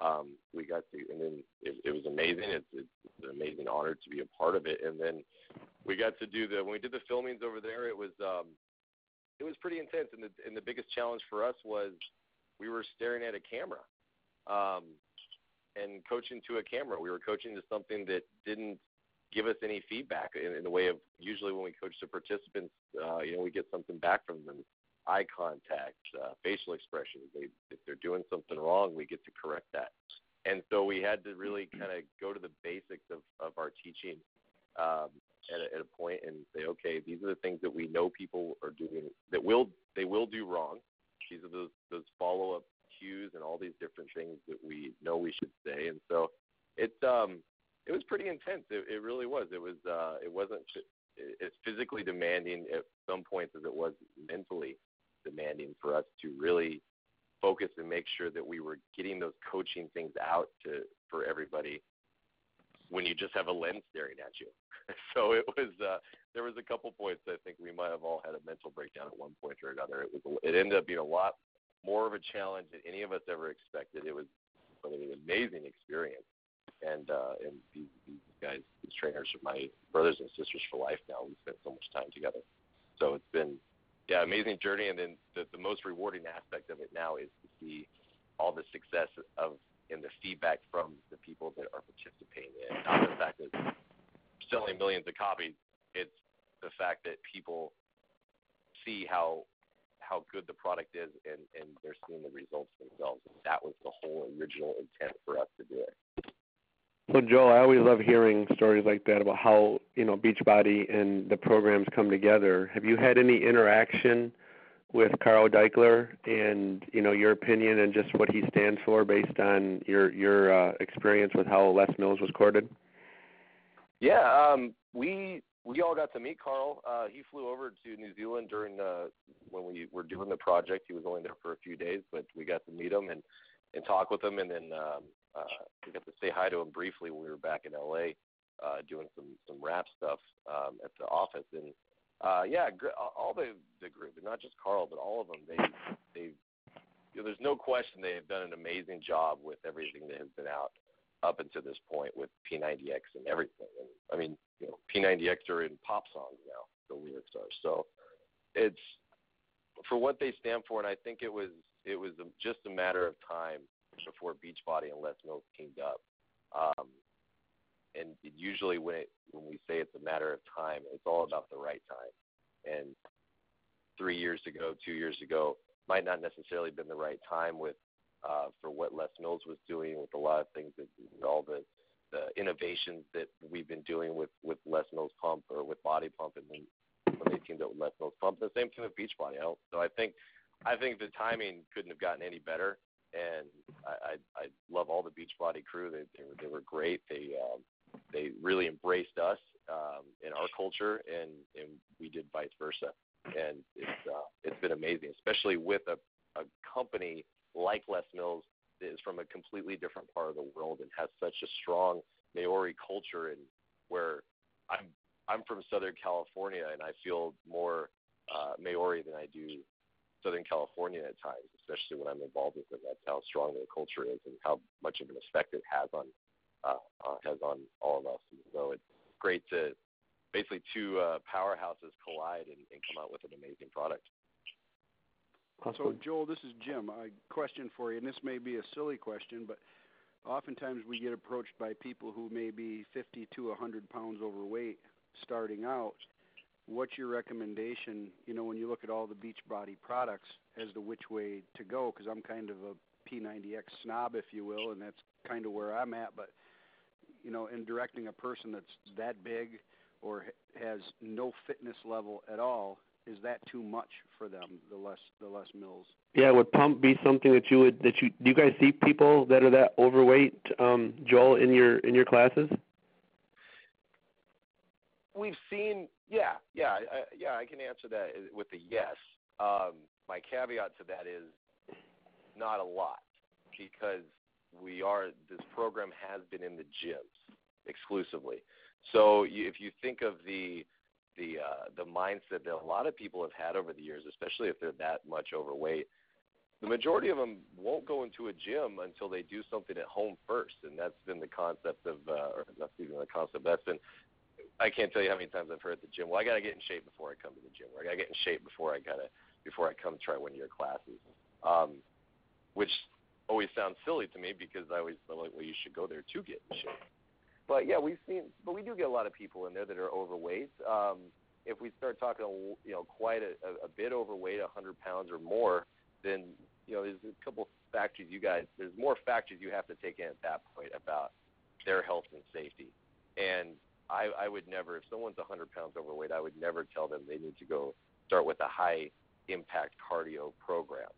um, we got to, and then it, it was amazing. It's, it's an amazing honor to be a part of it. And then we got to do the when we did the filmings over there. It was um, it was pretty intense, and the and the biggest challenge for us was we were staring at a camera, um, and coaching to a camera. We were coaching to something that didn't give us any feedback in, in the way of usually when we coach the participants, uh, you know, we get something back from them eye contact, uh, facial expressions. They, if they're doing something wrong, we get to correct that. And so we had to really kind of go to the basics of, of our teaching um, at, a, at a point and say, okay, these are the things that we know people are doing that will they will do wrong. These are those those follow up cues and all these different things that we know we should say. And so it's um it was pretty intense. It, it really was. It was uh it wasn't as physically demanding at some points as it was mentally demanding for us to really focus and make sure that we were getting those coaching things out to for everybody when you just have a lens staring at you. so it was uh there was a couple points I think we might have all had a mental breakdown at one point or another. It was it ended up being a lot more of a challenge than any of us ever expected. It was an amazing experience. And uh and these, these guys, these trainers are my brothers and sisters for life now. We spent so much time together. So it's been yeah, amazing journey. And then the, the most rewarding aspect of it now is to see all the success of and the feedback from the people that are participating in it. Not the fact that selling millions of copies, it's the fact that people see how how good the product is and, and they're seeing the results themselves. And that was the whole original intent for us to do it. So Joel, I always love hearing stories like that about how you know Beachbody and the programs come together. Have you had any interaction with Carl Daikeler and you know your opinion and just what he stands for based on your your uh, experience with how Les Mills was courted? Yeah, um, we we all got to meet Carl. Uh, he flew over to New Zealand during uh, when we were doing the project. He was only there for a few days, but we got to meet him and and talk with him, and then um, uh, we got to say hi to him briefly when we were back in LA uh, doing some some rap stuff um, at the office. And uh, yeah, gr- all the the group, and not just Carl, but all of them, they they you know, there's no question they have done an amazing job with everything that has been out up until this point with P90X and everything. And I mean, you know, P90X are in pop songs now. The lyrics are so. It's for what they stand for, and I think it was it was just a matter of time before Beachbody and Les Mills teamed up. Um, and usually when it when we say it's a matter of time, it's all about the right time. And three years ago, two years ago, might not necessarily been the right time with uh, for what Les Mills was doing with a lot of things that all the the innovations that we've been doing with with Les Mills Pump or with Body Pump, and then when they teamed up with Les Mills Pump, the same thing with Beachbody. So I think I think the timing couldn't have gotten any better and I, I, I love all the Beachbody crew. They they were, they were great. They um, they really embraced us um, in our culture, and and we did vice versa. And it's uh, it's been amazing, especially with a a company like Les Mills that is from a completely different part of the world and has such a strong Maori culture, and where I'm I'm from Southern California, and I feel more uh, Maori than I do Southern California at times, especially when I'm involved with it. That's how strong their culture is and how much of an effect it has on uh, uh, has on all of us. And so it's great to basically two uh, powerhouses collide and, and come out with an amazing product. So, Joel, this is Jim. A question for you, and this may be a silly question, but oftentimes we get approached by people who may be 50 to 100 pounds overweight starting out. What's your recommendation, you know, when you look at all the Beachbody products as to which way to go? Because I'm kind of a P90X snob, if you will, and that's kind of where I'm at. But, you know, in directing a person that's that big or has no fitness level at all, is that too much for them? The less the Les Mills. Yeah, would pump be something that you would that you do you guys see people that are that overweight, um, Joel, in your in your classes? We've seen, yeah, yeah, I, yeah. I can answer that with a yes. Um, my caveat to that is not a lot because we are this program has been in the gyms exclusively. So you, if you think of the the uh, the mindset that a lot of people have had over the years, especially if they're that much overweight, the majority of them won't go into a gym until they do something at home first, and that's been the concept of, uh, or that's even the concept. That's been. I can't tell you how many times I've heard at the gym. Well, I gotta get in shape before I come to the gym. Or I gotta get in shape before I gotta before I come try one of your classes. Um, which always sounds silly to me because I always feel like, well, you should go there to get in shape but yeah, we've seen, but we do get a lot of people in there that are overweight. Um, if we start talking, you know, quite a, a bit overweight, 100 pounds or more, then you know, there's a couple factors you guys, there's more factors you have to take in at that point about their health and safety. And I, I would never, if someone's 100 pounds overweight, I would never tell them they need to go start with a high impact cardio program.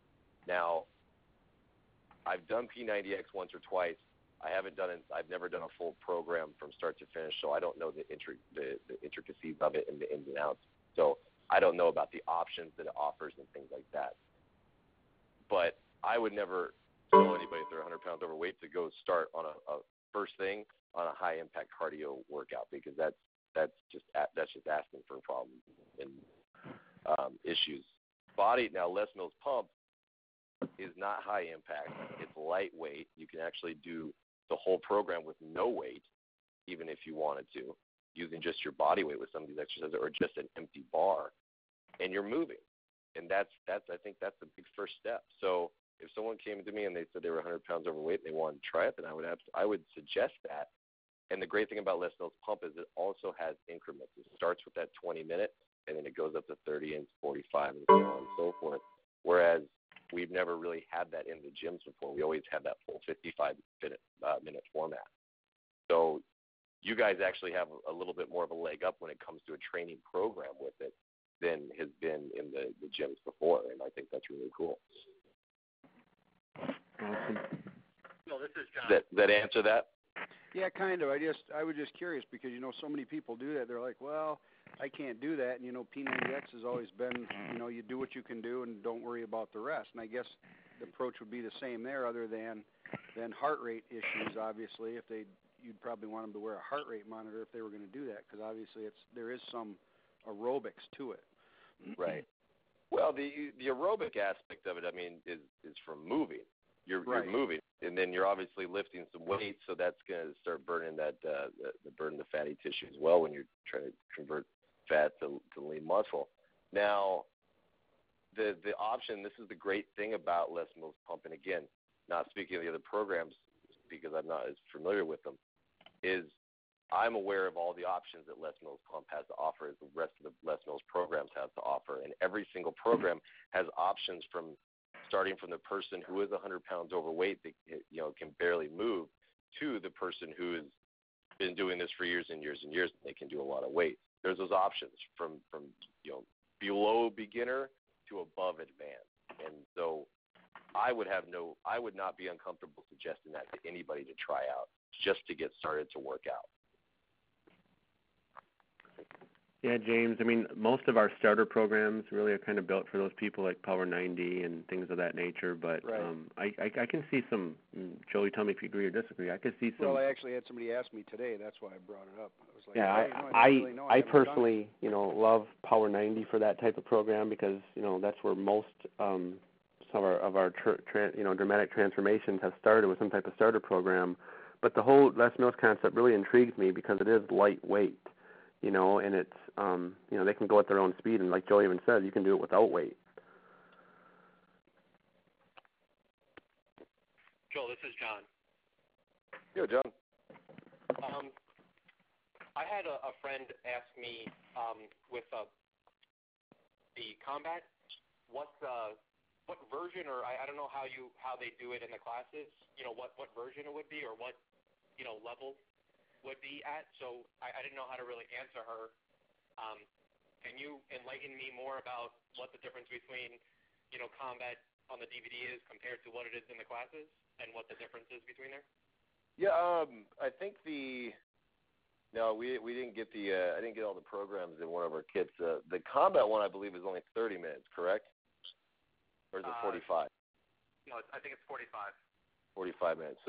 Now, I've done P90X once or twice I haven't done it. I've never done a full program from start to finish, so I don't know the, intri- the, the intricacies of it and the ins and outs. So I don't know about the options that it offers and things like that. But I would never tell anybody if they're 100 pounds overweight to go start on a, a first thing on a high impact cardio workout because that's that's just that's just asking for problems and um, issues. Body now Les Mills pump is not high impact. It's lightweight. You can actually do the whole program with no weight, even if you wanted to, using just your body weight with some of these exercises or just an empty bar, and you're moving. And that's that's I think that's the big first step. So if someone came to me and they said they were 100 pounds overweight and they wanted to try it, then I would have I would suggest that. And the great thing about Les Mills Pump is it also has increments. It starts with that 20 minute, and then it goes up to 30 and 45 and so on and so forth. Whereas we've never really had that in the gyms before. We always had that full 55 minute, uh, minute format. So you guys actually have a little bit more of a leg up when it comes to a training program with it than has been in the, the gyms before, and I think that's really cool. Awesome. No, this is John. That that answer that? Yeah, kind of. I just I was just curious because you know so many people do that. They're like, well, I can't do that. And you know, P90X has always been, you know, you do what you can do and don't worry about the rest. And I guess the approach would be the same there, other than than heart rate issues. Obviously, if they, you'd probably want them to wear a heart rate monitor if they were going to do that, because obviously it's there is some aerobics to it. Right. Well, the the aerobic aspect of it, I mean, is is from moving. You're right. you're moving, and then you're obviously lifting some weight, so that's going to start burning that uh, the, the burn the fatty tissue as well when you're trying to convert fat to, to lean muscle. Now, the the option. This is the great thing about Les Mills Pump, and again, not speaking of the other programs because I'm not as familiar with them, is I'm aware of all the options that Les Mills Pump has to offer, as the rest of the Les Mills programs have to offer, and every single program has options from starting from the person who is 100 pounds overweight that you know can barely move to the person who has been doing this for years and years and years and they can do a lot of weight there's those options from from you know below beginner to above advanced, and so I would have no, I would not be uncomfortable suggesting that to anybody to try out just to get started to work out. Yeah, James. I mean, most of our starter programs really are kind of built for those people like Power 90 and things of that nature. But right. um, I, I I can see some. Mm, Joey, tell me if you agree or disagree. I could see some. Well, I actually had somebody ask me today. That's why I brought it up. I was like, yeah, hey, I you know, I, really know. I, I personally, you know, love Power 90 for that type of program because you know that's where most um, some of our of our tr- tra- you know dramatic transformations have started with some type of starter program. But the whole Les Mills concept really intrigues me because it is lightweight you know, and it's um, you know, they can go at their own speed and like Joe even said, you can do it without weight. Joel, this is John. Yo, John. Um, I had a, a friend ask me um, with uh, the combat, what uh, what version, or I, I don't know how you how they do it in the classes. You know, what what version it would be, or what you know level would be at. So I, I didn't know how to really answer her. Um, can you enlighten me more about what the difference between, you know, combat on the DVD is compared to what it is in the classes, and what the difference is between there? Yeah, um, I think the no, we we didn't get the uh, I didn't get all the programs in one of our kits. Uh, the combat one, I believe, is only 30 minutes, correct? Or is it 45? Uh, no, I think it's 45. 45 minutes.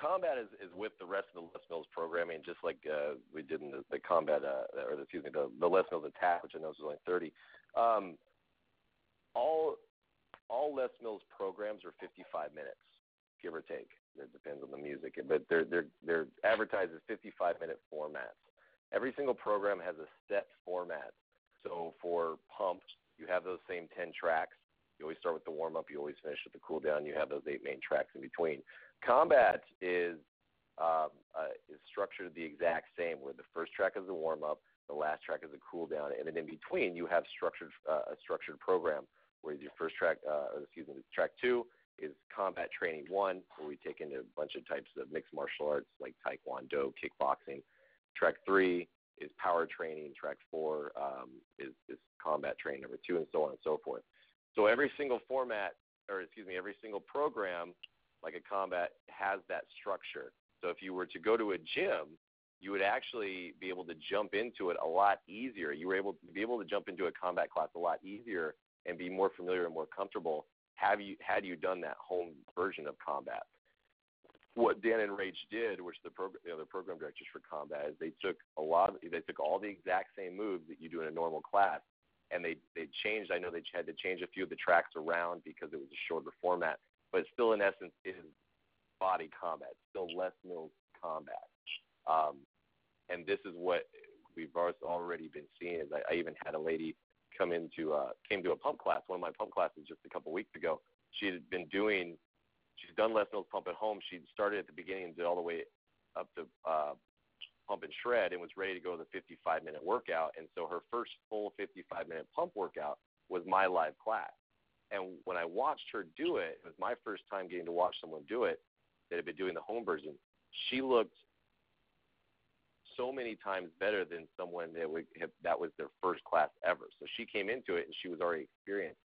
Combat is, is with the rest of the Les Mills programming, just like uh, we did in the, the combat, uh, or the, excuse me, the, the Les Mills attack, which I know is only 30. Um, all all Les Mills programs are 55 minutes, give or take. It depends on the music, but they're they're they're advertised as 55 minute formats. Every single program has a set format. So for Pump, you have those same 10 tracks. You always start with the warm up. You always finish with the cool down. You have those eight main tracks in between. Combat is um, uh, is structured the exact same, where the first track is a warm up, the last track is a cool down, and then in between you have structured uh, a structured program where your first track, uh, excuse me, track two is combat training one, where we take into a bunch of types of mixed martial arts like taekwondo, kickboxing. Track three is power training. Track four um, is, is combat training number two, and so on and so forth. So every single format, or excuse me, every single program like a combat has that structure. So if you were to go to a gym, you would actually be able to jump into it a lot easier. You were able to be able to jump into a combat class a lot easier and be more familiar and more comfortable have you had you done that home version of combat. What Dan and Rach did, which the program, you know, the program directors for combat, is they took a lot. Of, they took all the exact same moves that you do in a normal class, and they they changed. I know they had to change a few of the tracks around because it was a shorter format, but still in essence is body combat, still Les Mills combat. Um, and this is what we've already been seeing. Is I, I even had a lady come into uh, came to a pump class, one of my pump classes just a couple weeks ago. She had been doing, she's done Les Mills pump at home. She'd started at the beginning and did all the way up to uh, pump and shred and was ready to go to the 55 minute workout. And so her first full 55 minute pump workout was my live class. And when I watched her do it, it was my first time getting to watch someone do it that had been doing the home version. She looked so many times better than someone that would have, that was their first class ever. So she came into it and she was already experienced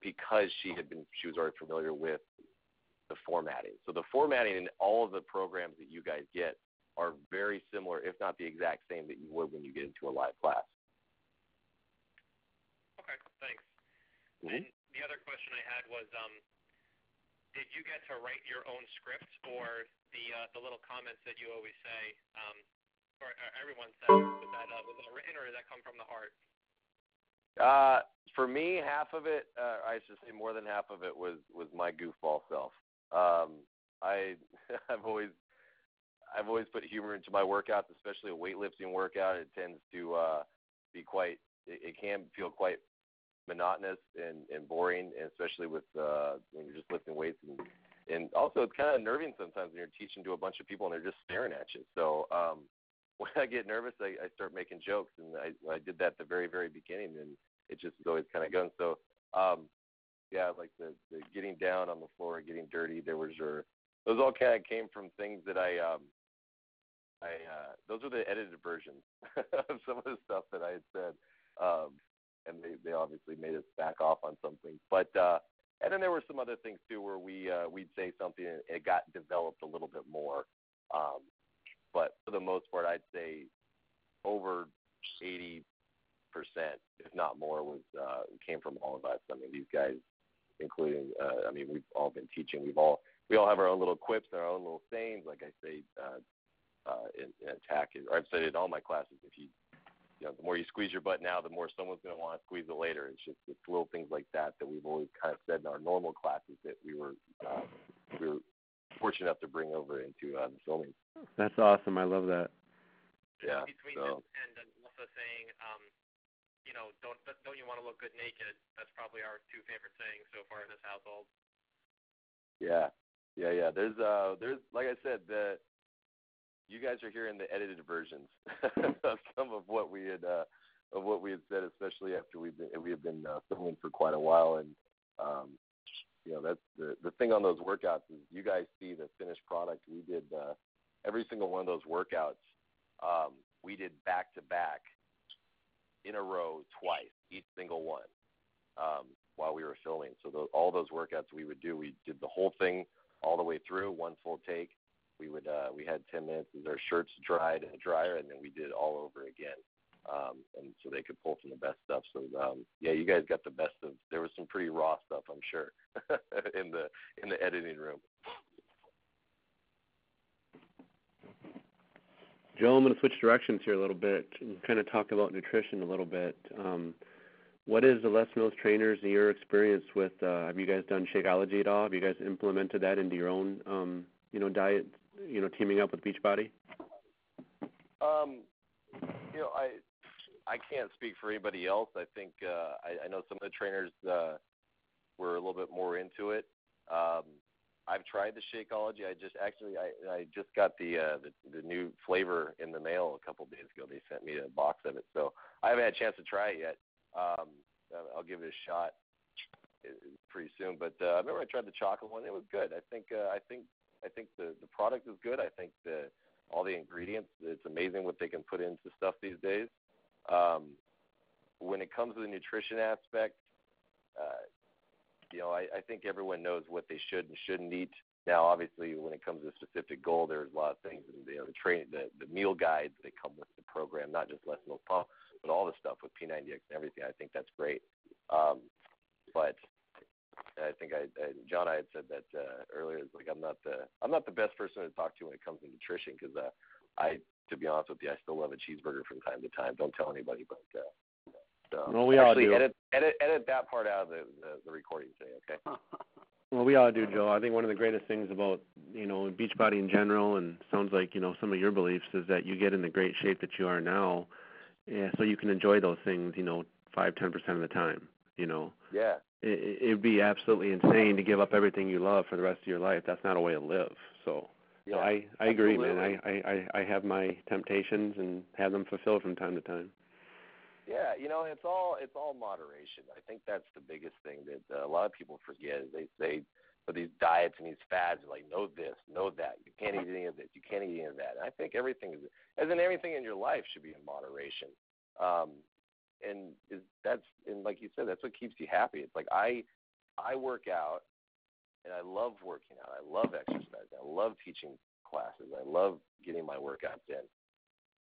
because she had been she was already familiar with the formatting. So the formatting in all of the programs that you guys get are very similar, if not the exact same that you would when you get into a live class. Okay, thanks. Mm-hmm. And the other question I had was, um, did you get to write your own script, or the uh, the little comments that you always say, um, or, everyone says, uh, was that written, or did that come from the heart? Uh, for me, half of it, I should say more than half of it was was my goofball self. Um, I I've always I've always put humor into my workouts, especially a weightlifting workout. It tends to be quite it, it can feel quite monotonous and, and boring, and especially with uh, when you're just lifting weights. And, and also, it's kind of nerving sometimes when you're teaching to a bunch of people and they're just staring at you. So um, when I get nervous, I, I start making jokes, and I, I did that at the very, very beginning, and it just is always kind of going. So um, yeah, like the, the getting down on the floor, getting dirty. There was your those all kind of came from things that I um, I uh, those are the edited versions of some of the stuff that I had said. Um, and they they obviously made us back off on something. But uh, and then there were some other things too where we uh, we'd say something and it got developed a little bit more. Um, but for the most part, I'd say over 80 percent, if not more, was uh, came from all of us. I mean, these guys, including, uh, I mean, we've all been teaching. We've all we all have our own little quips and our own little sayings. Like I say, uh, uh, in, in attack, or I've said it in all my classes. If you you know, the more you squeeze your butt now, the more someone's going to want to squeeze it later. It's just it's little things like that that we've always kind of said in our normal classes that we were uh, we were fortunate enough to bring over into uh, the filming. That's awesome. I love that. Yeah. Between so. and also saying, um, you know, don't don't you want to look good naked? That's probably our two favorite sayings so far in this household. Yeah, yeah, yeah. There's uh, there's like I said, the you guys are hearing the edited versions of some of what we had uh, of what we had said, especially after we've been we have been uh, filming for quite a while, and um, you know that's the the thing on those workouts is you guys see the finished product. We did uh, every single one of those workouts. Um, we did back to back in a row twice, each single one, um, while we were filming. So those, all those workouts we would do, we did the whole thing all the way through, one full take, we would uh, we had 10 minutes as our shirts dried in the dryer, and then we did it all over again. Um, and so they could pull from the best stuff. So um, yeah, you guys got the best of. There was some pretty raw stuff, I'm sure, in the in the editing room. Joe, I'm going to switch directions here a little bit and kind of talk about nutrition a little bit. Um, what is the Les Mills trainers and your experience with? Uh, have you guys done Shakeology at all? Have you guys implemented that into your own, um, you know, diet you know, teaming up with Beachbody? Um, you know, I I can't speak for anybody else. I think uh, I, I know some of the trainers uh, were a little bit more into it. Um, I've tried the Shakeology. I just actually I I just got the uh, the, the new flavor in the mail a couple days ago. They sent me a box of it, so I haven't had a chance to try it yet. Um, I'll give it a shot pretty soon. But I remember I tried the chocolate one. It was good. I think uh, I think the the product is good. I think the all the ingredients. It's amazing what they can put into stuff these days. Um, when it comes to the nutrition aspect, uh, you know, I, I think everyone knows what they should and shouldn't eat. Now, obviously, when it comes to a specific goal, there's a lot of things. And, you know, the train, the, the meal guides that come with the program, not just Les Mills Pump, but all the stuff with P90X and everything. I think that's great. Um, but I think I, I John I had said that uh, earlier. It's like I'm not the I'm not the best person to talk to when it comes to nutrition because uh, I, to be honest with you, I still love a cheeseburger from time to time. Don't tell anybody, but uh, so well, we actually all do. edit edit edit that part out of the the, the recording today, okay? Well, we all do, Joe. I think one of the greatest things about you know Beachbody in general, and sounds like you know some of your beliefs, is that you get in the great shape that you are now, yeah, so you can enjoy those things, you know, five ten percent of the time. You know. Yeah it, it'd be absolutely insane to give up everything you love for the rest of your life. That's not a way to live. So, yeah, so I I agree, absolutely. man. I, I I have my temptations and have them fulfilled from time to time. Yeah, you know, it's all it's all moderation. I think that's the biggest thing that uh, a lot of people forget. Is they say for these diets and these fads, like know this, know that. You can't eat any of this. You can't eat any of that. And I think everything is, as in everything in your life, should be in moderation. Um, and is that's and like you said, that's what keeps you happy. It's like I I work out and I love working out. I love exercise. I love teaching classes. I love getting my workouts in.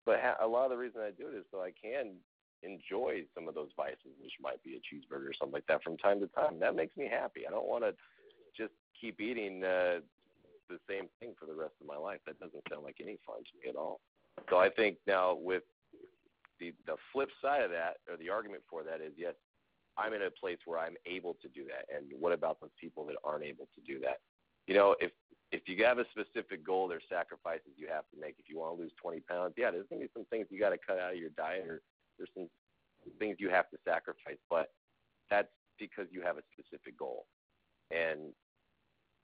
But ha- a lot of the reason I do it is so I can enjoy some of those vices, which might be a cheeseburger or something like that from time to time. That makes me happy. I don't want to just keep eating uh, the same thing for the rest of my life. That doesn't sound like any fun to me at all. So I think now with the the flip side of that, or the argument for that, is yes, I'm in a place where I'm able to do that. And what about those people that aren't able to do that? You know, if if you have a specific goal, there's sacrifices you have to make. If you want to lose 20 pounds, yeah, there's to be some things you got to cut out of your diet, or there's some things you have to sacrifice. But that's because you have a specific goal. And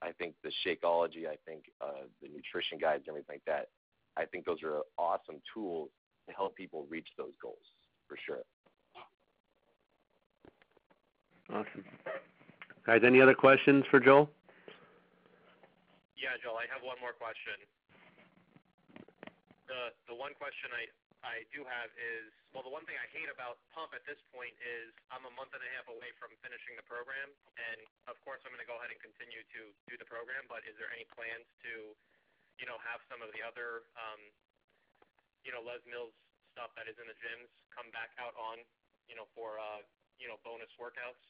I think the Shakeology, I think uh, the nutrition guides, and everything like that. I think those are awesome tools to help people reach those goals for sure. Awesome. Guys, any other questions for Joel? Yeah, Joel, I have one more question. The the one question I I do have is well, the one thing I hate about Pump at this point is I'm a month and a half away from finishing the program, and of course I'm going to go ahead and continue to do the program. But is there any plans to, you know, have some of the other um, you know, Les Mills stuff that is in the gyms come back out on, you know, for uh, you know, bonus workouts?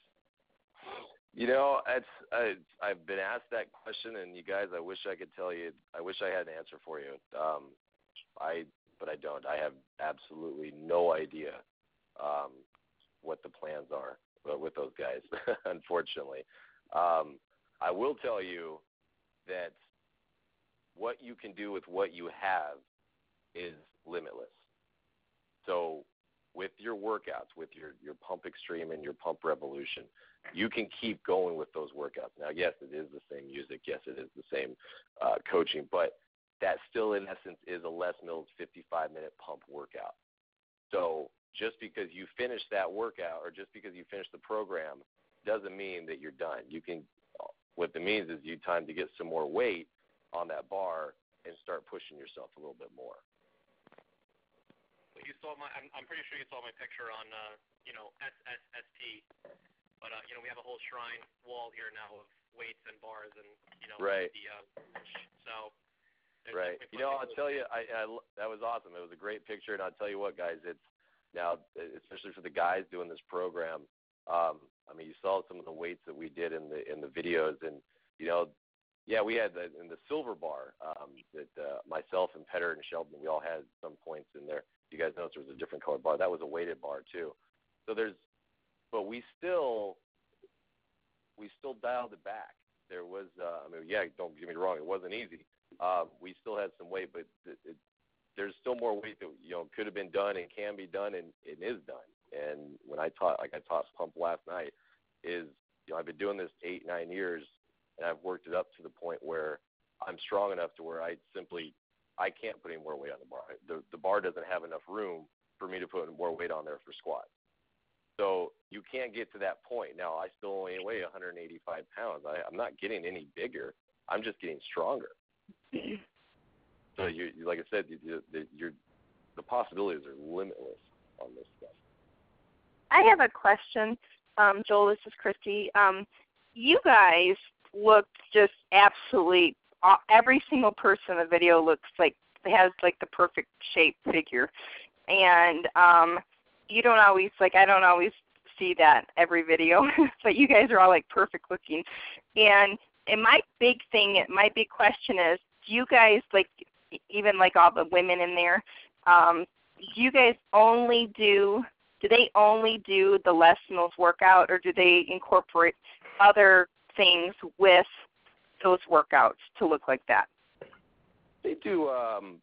You know, it's I, I've been asked that question, and you guys, I wish I could tell you. I wish I had an answer for you. Um, I, but I don't. I have absolutely no idea um, what the plans are with those guys. unfortunately, um, I will tell you that what you can do with what you have is limitless. So with your workouts, with your, your pump extreme and your pump revolution, you can keep going with those workouts. Now, yes, it is the same music. Yes, it is the same uh, coaching, but that still, in essence, is a Les Mills 55 minute pump workout. So just because you finish that workout or just because you finish the program doesn't mean that you're done. You can, what it means is you time to get some more weight on that bar and start pushing yourself a little bit more you saw my. I'm, I'm pretty sure you saw my picture on, uh, you know, SSSP. But uh, you know, we have a whole shrine wall here now of weights and bars, and you know, right. the uh, so. Right. You know, I'll tell you, I, I that was awesome. It was a great picture, and I'll tell you what, guys, it's now, especially for the guys doing this program. Um, I mean, you saw some of the weights that we did in the in the videos, and you know, yeah, we had the, in the silver bar um, that uh, myself and Petter and Sheldon we all had some points in there you guys noticed there was a different colored bar. That was a weighted bar too. So there's, but we still, we still dialed it back. There was, uh, I mean, yeah, don't get me wrong, it wasn't easy. Uh, we still had some weight, but it, it, there's still more weight that you know could have been done and can be done and it is done. And when I taught, like I taught pump last night, is you know I've been doing this eight nine years, and I've worked it up to the point where I'm strong enough to where I simply I can't put any more weight on the bar. The the bar doesn't have enough room for me to put more weight on there for squat. So you can't get to that point. Now I still only weigh 185 pounds. I, I'm not getting any bigger. I'm just getting stronger. so you, like I said, you, you, you're, the possibilities are limitless on this stuff. I have a question, um, Joel. This is Christy. Um, you guys looked just absolutely every single person in the video looks like has like the perfect shape figure, and um, you don't always like I don't always see that every video, but you guys are all like perfect looking, and and my big thing, my big question is, do you guys like even like all the women in there? Um, do you guys only do do they only do the Les workout or do they incorporate other things with those workouts to look like that? They do. Um,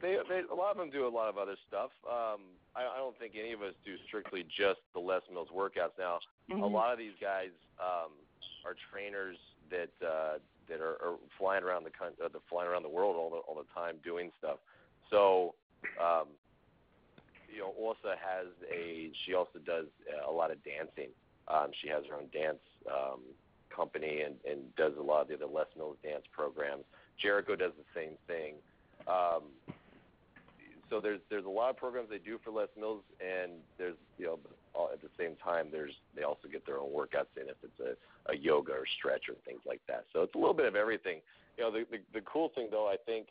they, they a lot of them do a lot of other stuff. Um, I, I don't think any of us do strictly just the Les Mills workouts. Now, mm-hmm. a lot of these guys um, are trainers that uh, that are, are flying around the country, uh, flying around the world all the all the time doing stuff. So, um, you know, Orsa has a. She also does a lot of dancing. Um, she has her own dance um, company and, and does a lot of the other Les Mills dance programs. Jericho does the same thing. Um, so there's there's a lot of programs they do for Les Mills, and there's you know all, at the same time there's they also get their own workouts in if it's a, a yoga or stretch or things like that. So it's a little bit of everything. You know the, the the cool thing though I think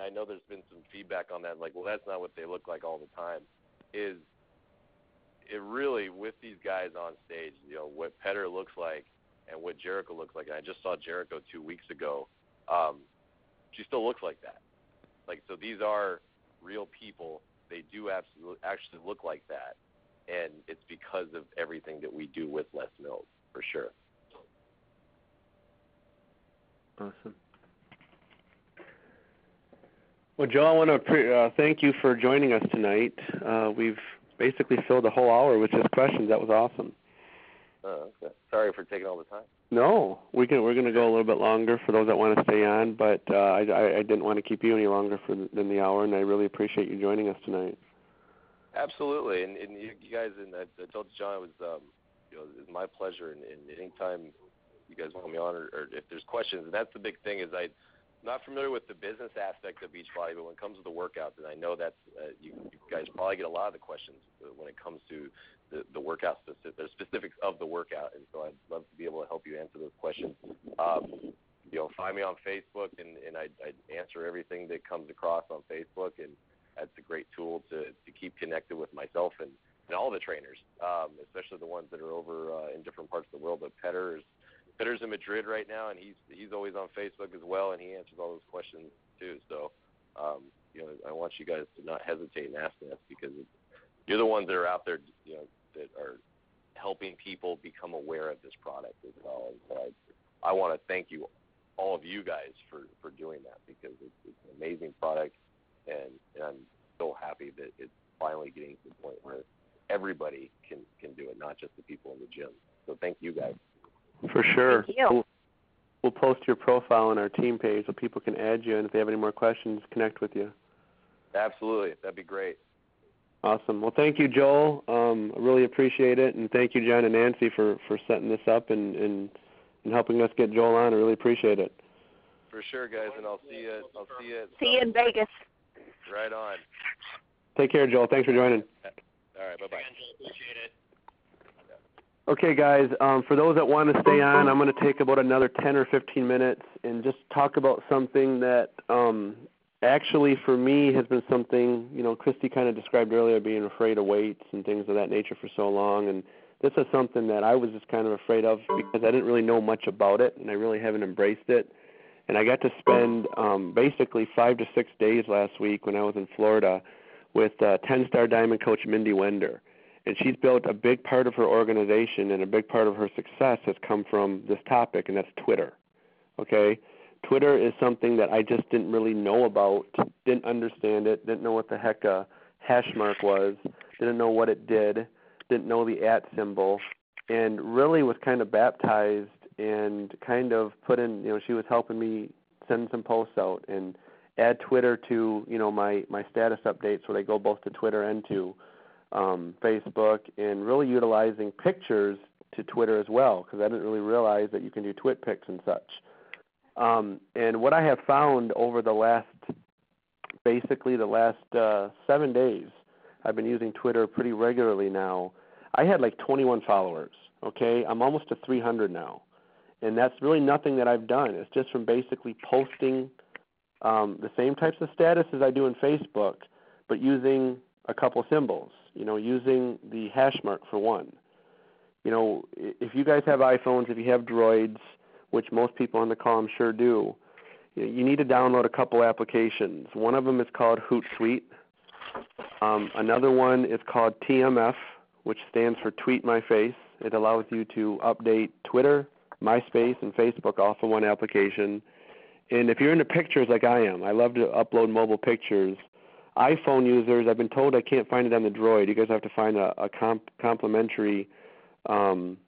I know there's been some feedback on that like well that's not what they look like all the time is it really with these guys on stage you know what Petter looks like and what Jericho looks like. And I just saw Jericho two weeks ago. Um, she still looks like that. Like so, these are real people. They do absolutely actually look like that, and it's because of everything that we do with Les Mills for sure. Awesome. Well, Joe, I want to pre- uh, thank you for joining us tonight. Uh, we've basically filled a whole hour with just questions. That was awesome. Oh, okay. Sorry for taking all the time. No, we can. We're going to go a little bit longer for those that want to stay on, but uh, I, I didn't want to keep you any longer for than the hour, and I really appreciate you joining us tonight. Absolutely, and, and you, you guys, and I, I told John it was, um, you know, it's my pleasure, and, and anytime you guys want me on, or, or if there's questions, and that's the big thing is I not familiar with the business aspect of Beachbody, but when it comes to the workouts, and I know that's uh, you, you guys probably get a lot of the questions when it comes to the, the workout specific, the specifics of the workout, and so I'd love to be able to help you answer those questions. Um, you know, find me on Facebook, and, and I, I answer everything that comes across on Facebook, and that's a great tool to to keep connected with myself and, and all the trainers, um, especially the ones that are over uh, in different parts of the world. But Petter is Petter's in Madrid right now, and he's he's always on Facebook as well, and he answers all those questions too. So, um, you know, I want you guys to not hesitate in asking us because you're the ones that are out there, you know, that are helping people become aware of this product as well. And so I, I want to thank you, all of you guys, for for doing that because it's, it's an amazing product, and, and I'm so happy that it's finally getting to the point where everybody can can do it, not just the people in the gym. So thank you guys. For sure. Thank you. We'll, we'll post your profile on our team page so people can add you, and if they have any more questions, connect with you. Absolutely, that'd be great. Awesome. Well, thank you, Joel. Um, I really appreciate it, and thank you, John and Nancy, for for setting this up and and, and helping us get Joel on. I really appreciate it. For sure, guys, and I'll see you. I'll see you. At See you in Vegas. Right on. Take care, Joel. Thanks for joining. All right. Bye bye. Appreciate it. Okay, guys. Um, for those that want to stay on, I'm going to take about another 10 or 15 minutes and just talk about something that um, actually, for me, has been something you know Christy kind of described earlier, being afraid of weights and things of that nature for so long, and this is something that I was just kind of afraid of because I didn't really know much about it, and I really haven't embraced it. And I got to spend um, basically five to six days last week when I was in Florida with uh, 10-star diamond coach Mindy Wender and she's built a big part of her organization and a big part of her success has come from this topic and that's Twitter. Okay? Twitter is something that I just didn't really know about, didn't understand it, didn't know what the heck a hash mark was, didn't know what it did, didn't know the at symbol, and really was kind of baptized and kind of put in, you know, she was helping me send some posts out and add Twitter to, you know, my my status updates so they go both to Twitter and to um, Facebook, and really utilizing pictures to Twitter as well, because I didn't really realize that you can do twit pics and such. Um, and what I have found over the last, basically the last uh, seven days, I've been using Twitter pretty regularly now. I had like 21 followers. Okay, I'm almost to 300 now, and that's really nothing that I've done. It's just from basically posting um, the same types of status as I do in Facebook, but using a couple symbols you know, using the hash mark for one. You know, if you guys have iPhones, if you have Droids, which most people on the call I'm sure do, you need to download a couple applications. One of them is called Hootsuite. Um, another one is called TMF, which stands for Tweet My Face. It allows you to update Twitter, MySpace, and Facebook off of one application. And if you're into pictures like I am, I love to upload mobile pictures iPhone users, I've been told I can't find it on the Droid. You guys have to find a, a comp- complementary um,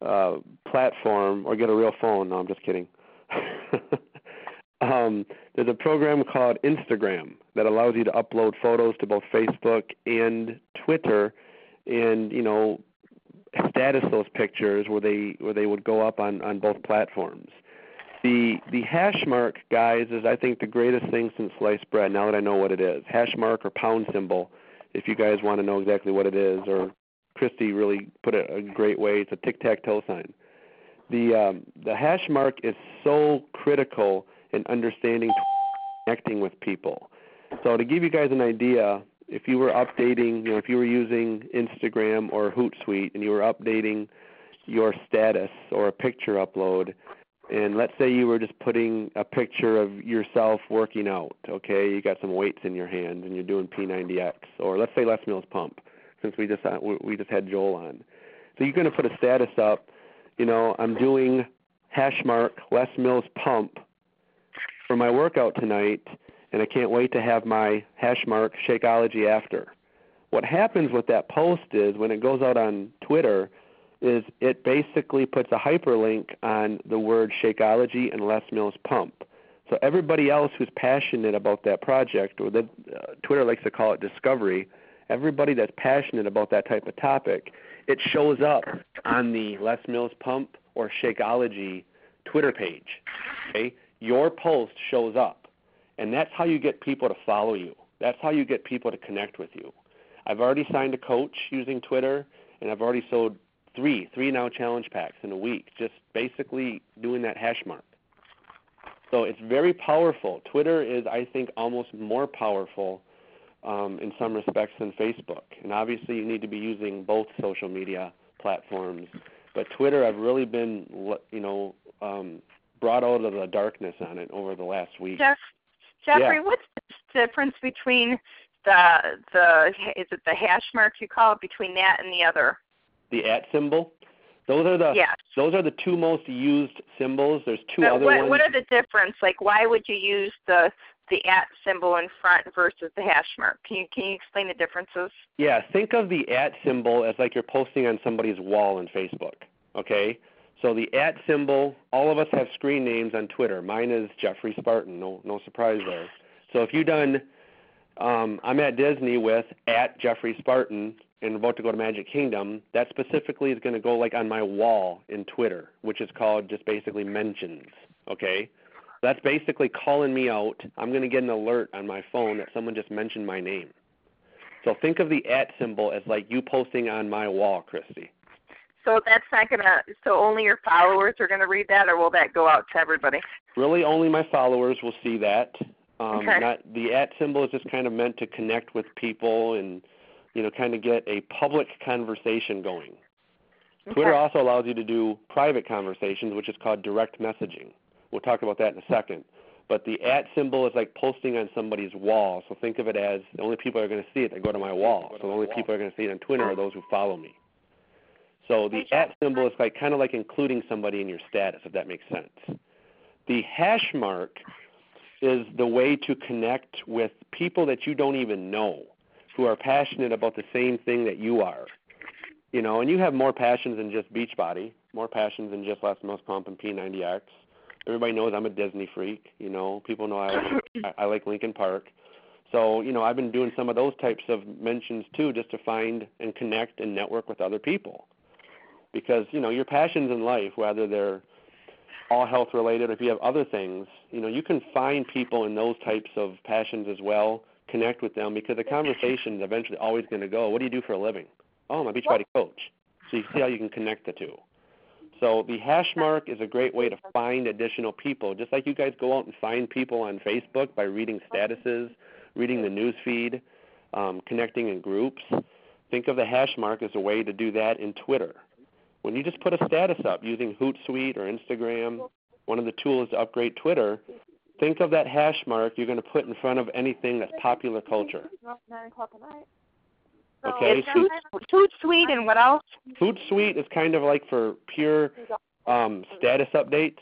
uh, platform or get a real phone. No, I'm just kidding. um, there's a program called Instagram that allows you to upload photos to both Facebook and Twitter, and you know, status those pictures where they where they would go up on on both platforms. The the hash mark, guys, is I think the greatest thing since sliced bread. Now that I know what it is, hash mark or pound symbol, if you guys want to know exactly what it is, or Christy really put it a great way. It's a tic tac toe sign. The um, the hash mark is so critical in understanding connecting with people. So to give you guys an idea, if you were updating, you know, if you were using Instagram or Hootsuite and you were updating your status or a picture upload, and let's say you were just putting a picture of yourself working out, okay? You got some weights in your hand and you're doing P90X, or let's say Les Mills pump, since we just uh, we just had Joel on. So you're going to put a status up, you know, I'm doing hash mark Les Mills pump for my workout tonight, and I can't wait to have my hash mark Shakeology after. What happens with that post is when it goes out on Twitter, is it basically puts a hyperlink on the word Shakeology and Les Mills Pump. So everybody else who's passionate about that project, or that uh, Twitter likes to call it discovery, everybody that's passionate about that type of topic, it shows up on the Les Mills Pump or Shakeology Twitter page. Okay, your post shows up, and that's how you get people to follow you. That's how you get people to connect with you. I've already signed a coach using Twitter, and I've already sold three, three now challenge packs in a week, just basically doing that hash mark. So it's very powerful. Twitter is, I think, almost more powerful um, in some respects than Facebook. And obviously, you need to be using both social media platforms. But Twitter, I've really been, you know, um, brought out of the darkness on it over the last week. Jeff, Jeffrey, yeah. what's the difference between the the is it the hash mark you call it between that and the other? The at symbol. Those are the yes. those are the two most used symbols. There's two but other what, ones. What are the difference? Like, why would you use the the at symbol in front versus the hash mark? Can you can you explain the differences? Yeah, think of the at symbol as like you're posting on somebody's wall in Facebook. Okay, so the at symbol. All of us have screen names on Twitter. Mine is Jeffrey Spartan. No no surprise there. So if you done, um, I'm at Disney with at Jeffrey Spartan and about to go to Magic Kingdom, that specifically is going to go like on my wall in Twitter, which is called just basically mentions. Okay, that's basically calling me out. I'm going to get an alert on my phone that someone just mentioned my name. So think of the at symbol as like you posting on my wall, Christy. So that's not gonna. So only your followers are gonna read that, or will that go out to everybody? Really, only my followers will see that. Um, okay. Not the at symbol is just kind of meant to connect with people and you know, kind of get a public conversation going. Okay. Twitter also allows you to do private conversations, which is called direct messaging. We'll talk about that in a second. But the at symbol is like posting on somebody's wall. So think of it as the only people are going to see it that go to my wall. So the only people are going to see it on Twitter are those who follow me. So the at symbol is like kind of like including somebody in your status, if that makes sense. The hash mark is the way to connect with people that you don't even know who are passionate about the same thing that you are. You know, and you have more passions than just Beachbody, more passions than just Les Mills Pump and P90X. Everybody knows I'm a Disney freak. You know, people know I like, I like Linkin Park. So, you know, I've been doing some of those types of mentions too, just to find and connect and network with other people. Because you know, your passions in life, whether they're all health related or if you have other things, you know, you can find people in those types of passions as well connect with them because the conversation is eventually always going to go, what do you do for a living? Oh, I'm a Beachbody coach. So you see how you can connect the two. So the hash mark is a great way to find additional people, just like you guys go out and find people on Facebook by reading statuses, reading the news feed, um, connecting in groups. Think of the hash mark as a way to do that in Twitter. When you just put a status up using Hootsuite or Instagram, one of the tools to upgrade Twitter, think of that hash mark you're going to put in front of anything that's popular culture. Nine o'clock at night. Okay. Food, food suite and what else? Hootsuite is kind of like for pure um, status updates.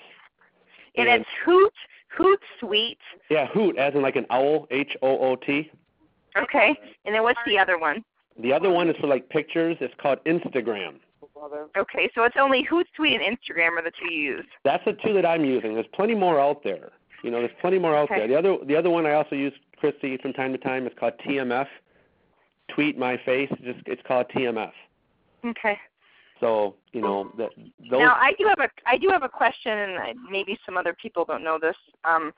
And, and it's Hoot Hoot Suite. Yeah, Hoot, as in like an owl, H O O T. Okay. And then what's the other one? The other one is for like pictures. It's called Instagram. Okay, so it's only Hootsuite and Instagram are the two you use. That's the two that I'm using. There's plenty more out there. You know, there's plenty more out okay. there. The other the other one I also use, Christy, from time to time is called TMF. Tweet my face. Just it's called TMF. Okay. So you know that those. Now I do have a I do have a question, and maybe some other people don't know this. Um,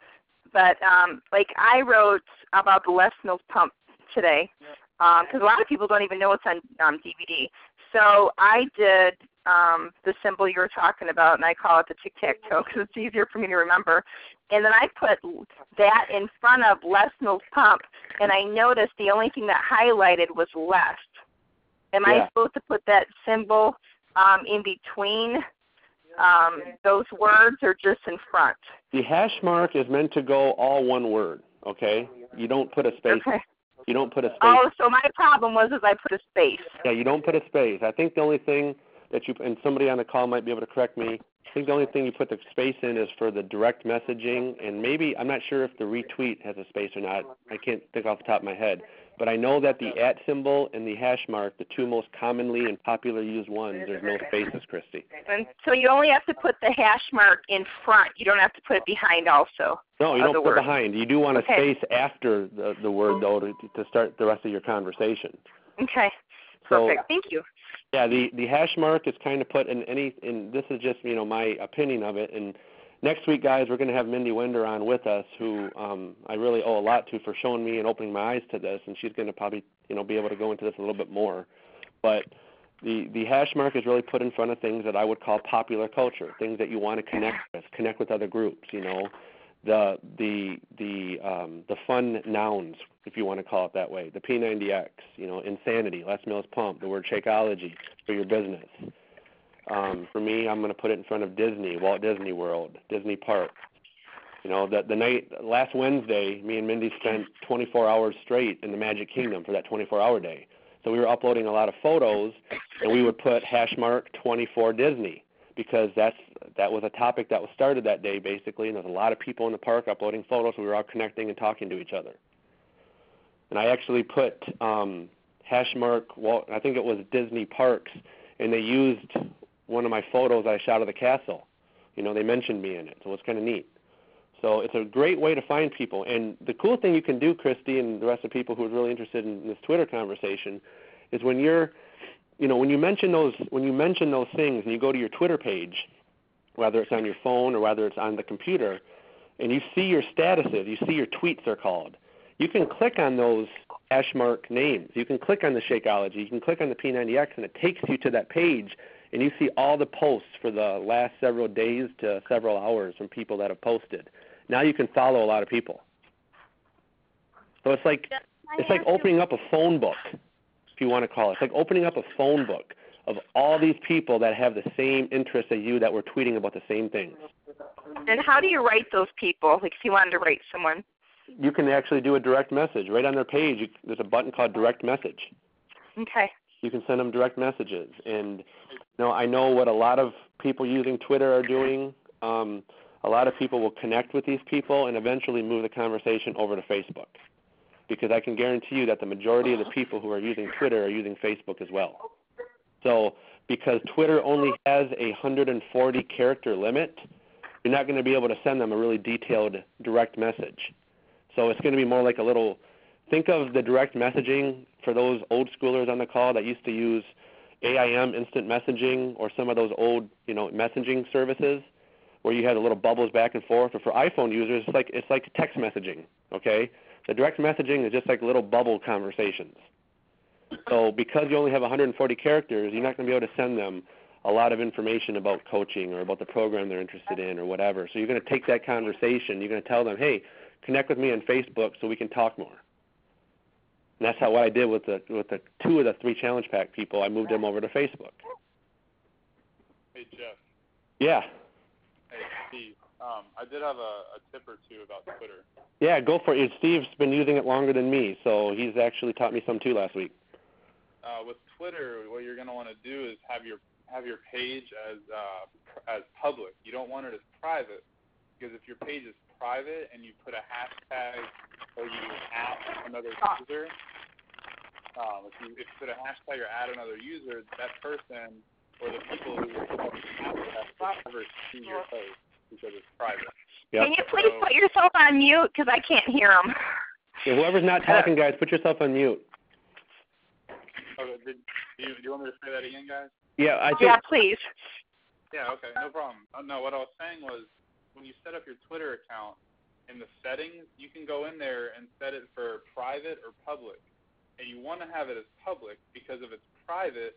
but um, like I wrote about the Les Mills pump today, because um, a lot of people don't even know it's on um, DVD. So I did um, the symbol you were talking about, and I call it the tic tac toe because it's easier for me to remember. And then I put that in front of Les Mills Pump, and I noticed the only thing that highlighted was left. Am yeah. I supposed to put that symbol um, in between um, those words, or just in front? The hash mark is meant to go all one word. Okay, you don't put a space. Okay. You don't put a space. Oh, so my problem was is I put a space. Yeah, you don't put a space. I think the only thing that you and somebody on the call might be able to correct me. I think the only thing you put the space in is for the direct messaging, and maybe I'm not sure if the retweet has a space or not. I can't think off the top of my head, but I know that the at symbol and the hash mark, the two most commonly and popular used ones, there's no spaces, Christy. And so you only have to put the hash mark in front. You don't have to put it behind also. No, you don't put word. behind. You do want a okay. space after the the word though to to start the rest of your conversation. Okay. So, Perfect. Thank you. Yeah, the the hash mark is kind of put in any, and this is just you know my opinion of it. And next week, guys, we're going to have Mindy Winder on with us, who um, I really owe a lot to for showing me and opening my eyes to this, and she's going to probably you know be able to go into this a little bit more. But the the hash mark is really put in front of things that I would call popular culture, things that you want to connect with, connect with other groups. You know, the the the um, the fun nouns if you want to call it that way. The P90X, you know, insanity, Les Mills Pump, the word Shakeology for your business. Um, for me, I'm going to put it in front of Disney, Walt Disney World, Disney Park. You know, the the night last Wednesday, me and Mindy spent 24 hours straight in the Magic Kingdom for that 24-hour day. So we were uploading a lot of photos, and we would put hash mark 24 Disney because that's that was a topic that was started that day basically, and there's a lot of people in the park uploading photos. So we were all connecting and talking to each other. And I actually put um, hash mark. I think it was Disney Parks, and they used one of my photos I shot of the castle. You know, they mentioned me in it, so it's kind of neat. So it's a great way to find people. And the cool thing you can do, Christy, and the rest of the people who are really interested in this Twitter conversation, is when you're, you know, when you mention those when you mention those things and you go to your Twitter page, whether it's on your phone or whether it's on the computer, and you see your statuses, you see your tweets are called. You can click on those hash mark names. You can click on the Shakeology. You can click on the P90X, and it takes you to that page and you see all the posts for the last several days to several hours from people that have posted. Now you can follow a lot of people. So it's like it's like opening up a phone book, if you want to call it. It's like opening up a phone book of all these people that have the same interests as you that were tweeting about the same things. And how do you write those people? Like if you wanted to write someone. You can actually do a direct message right on their page. You, there's a button called direct message. Okay. You can send them direct messages, and you know I know what a lot of people using Twitter are doing. Um, a lot of people will connect with these people and eventually move the conversation over to Facebook, because I can guarantee you that the majority of the people who are using Twitter are using Facebook as well. So because Twitter only has a 140 character limit, you're not going to be able to send them a really detailed direct message. So it's going to be more like a little think of the direct messaging for those old schoolers on the call that used to use AIM instant messaging or some of those old, you know, messaging services where you had the little bubbles back and forth. Or for iPhone users, it's like it's like text messaging. Okay, the direct messaging is just like little bubble conversations. So because you only have 140 characters, you're not going to be able to send them a lot of information about coaching or about the program they're interested in or whatever. So you're going to take that conversation. You're going to tell them, hey, connect with me on Facebook so we can talk more. And that's how what I did with the with the two of the three challenge pack people. I moved them over to Facebook. Hey Jeff. Yeah. Hey Steve. Um, I did have a, a tip or two about Twitter. Yeah, go for it. Steve's been using it longer than me, so he's actually taught me some too last week. Uh, with Twitter, what you're going to want to do is have your have your page as uh, as public. You don't want it as private because if your page is private and you put a hashtag or you add another user, um, if you if you put a hashtag or add another user, that person or the people who will put the hashtag never see your post because it's private. Yep. Can you please so, put yourself on mute because I can't hear them. Yeah, whoever's not talking, guys, put yourself on mute. Okay, did, do, you, do you want me to say that again, guys? Yeah, I think. Yeah, please. Yeah, okay, no problem. Uh, no, what I was saying was when you set up your Twitter account, in the settings, you can go in there and set it for private or public. And you want to have it as public because if it's private,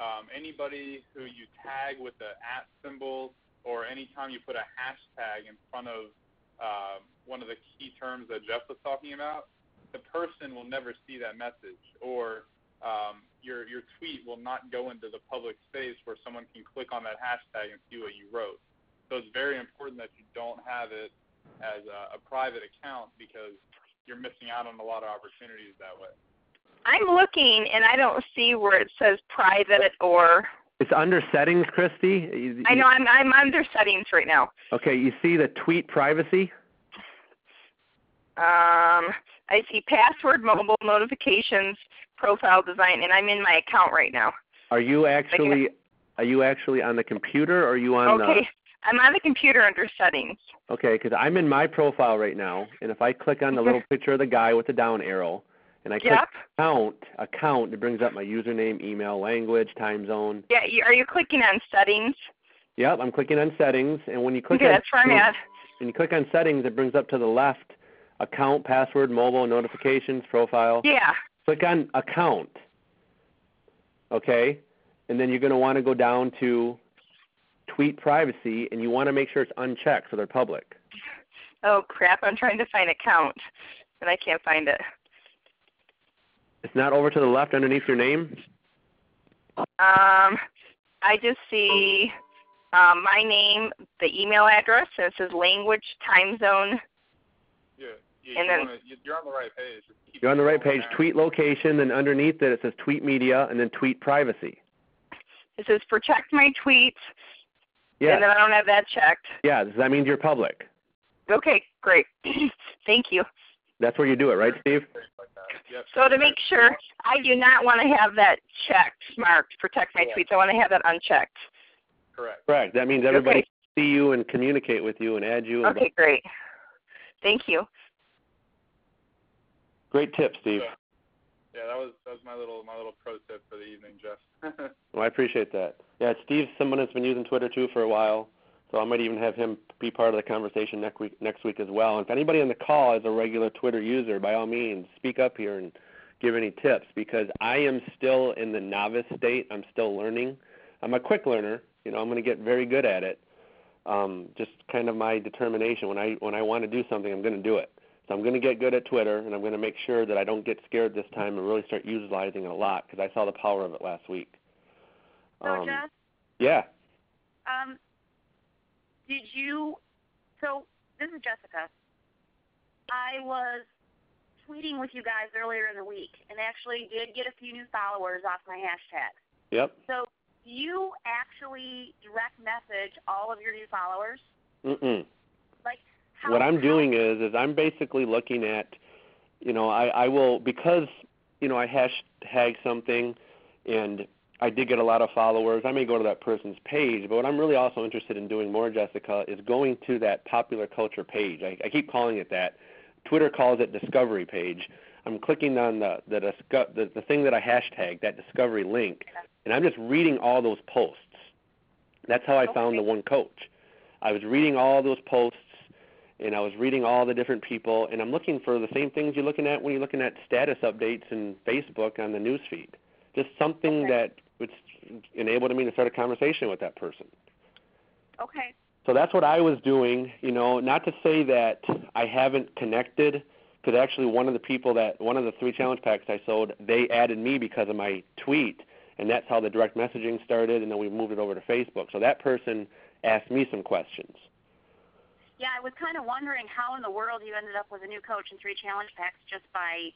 um, anybody who you tag with the at symbol or anytime you put a hashtag in front of uh, one of the key terms that Jeff was talking about, the person will never see that message or um, your your tweet will not go into the public space where someone can click on that hashtag and see what you wrote. So it's very important that you don't have it as a, a private account because you're missing out on a lot of opportunities that way. I'm looking and I don't see where it says private or. It's under settings, Christy. You, I know I'm I'm under settings right now. Okay, you see the tweet privacy. Um, I see password, mobile notifications, profile design, and I'm in my account right now. Are you actually? Are you actually on the computer, or are you on okay. I'm on the computer under settings. Okay, because I'm in my profile right now, and if I click on the little picture of the guy with the down arrow, and I click yep. account, account, it brings up my username, email, language, time zone. Yeah, are you clicking on settings? Yep, I'm clicking on settings, and when you click okay, on that's where I'm at. When you click on settings, it brings up to the left account, password, mobile, notifications, profile. Yeah. Click on account. Okay, and then you're going to want to go down to tweet privacy, and you want to make sure it's unchecked so they're public. Oh crap! I'm trying to find account, and I can't find it. It's not over to the left underneath your name. Um, I just see um, my name, the email address, and it says language, time zone. Yeah, yeah and you then wanna, you- you're on the right page. Just keep You're on the right page. down. Tweet location, then underneath it it says tweet media, and then tweet privacy. It says protect my tweets, Yeah. and then I don't have that checked. Yeah. That means you're public. Okay, great. Thank you. That's where you do it, right, Steve? So to make sure, I do not want to have that checked, marked, protect my Yeah. tweets. I want to have that unchecked. Correct. Correct. That means everybody Okay. can see you and communicate with you and add you. And Okay, great. Thank you. Great tip, Steve. Yeah, that was that was my little my little pro tip for the evening, Jeff. Well, I appreciate that. Yeah, Steve's someone that's been using Twitter too for a while, so I might even have him be part of the conversation next week next week as well. And if anybody on the call is a regular Twitter user, by all means, speak up here and give any tips because I am still in the novice state. I'm still learning. I'm a quick learner. You know, I'm going to get very good at it. Um, just kind of my determination. When I when I want to do something, I'm going to do it. So I'm going to get good at Twitter, and I'm going to make sure that I don't get scared this time and really start utilizing it a lot because I saw the power of it last week. So, Um, Jeff, yeah. um, did you? So this is Jessica. I was tweeting with you guys earlier in the week, and actually did get a few new followers off my hashtag. Yep. So do you actually direct message all of your new followers? Mm-mm. How? What I'm doing is is I'm basically looking at, you know, I I will because you know I hashtag something, and I did get a lot of followers. I may go to that person's page, but what I'm really also interested in doing more, Jessica, is going to that popular culture page. I, I keep calling it that. Twitter calls it discovery page. I'm clicking on the the, disco- the the thing that I hashtag, that discovery link, and I'm just reading all those posts. That's how I found the one coach. I was reading all those posts and I was reading all the different people and I'm looking for the same things you're looking at when you're looking at status updates and Facebook on the news feed. Just something that would enable me to start a conversation with that person. Okay. So that's what I was doing, you know, not to say that I haven't connected because actually one of the people that one of the three challenge packs I sold, they added me because of my tweet and that's how the direct messaging started and then we moved it over to Facebook. So that person asked me some questions. Yeah, I was kind of wondering how in the world you ended up with a new coach and three challenge packs just by.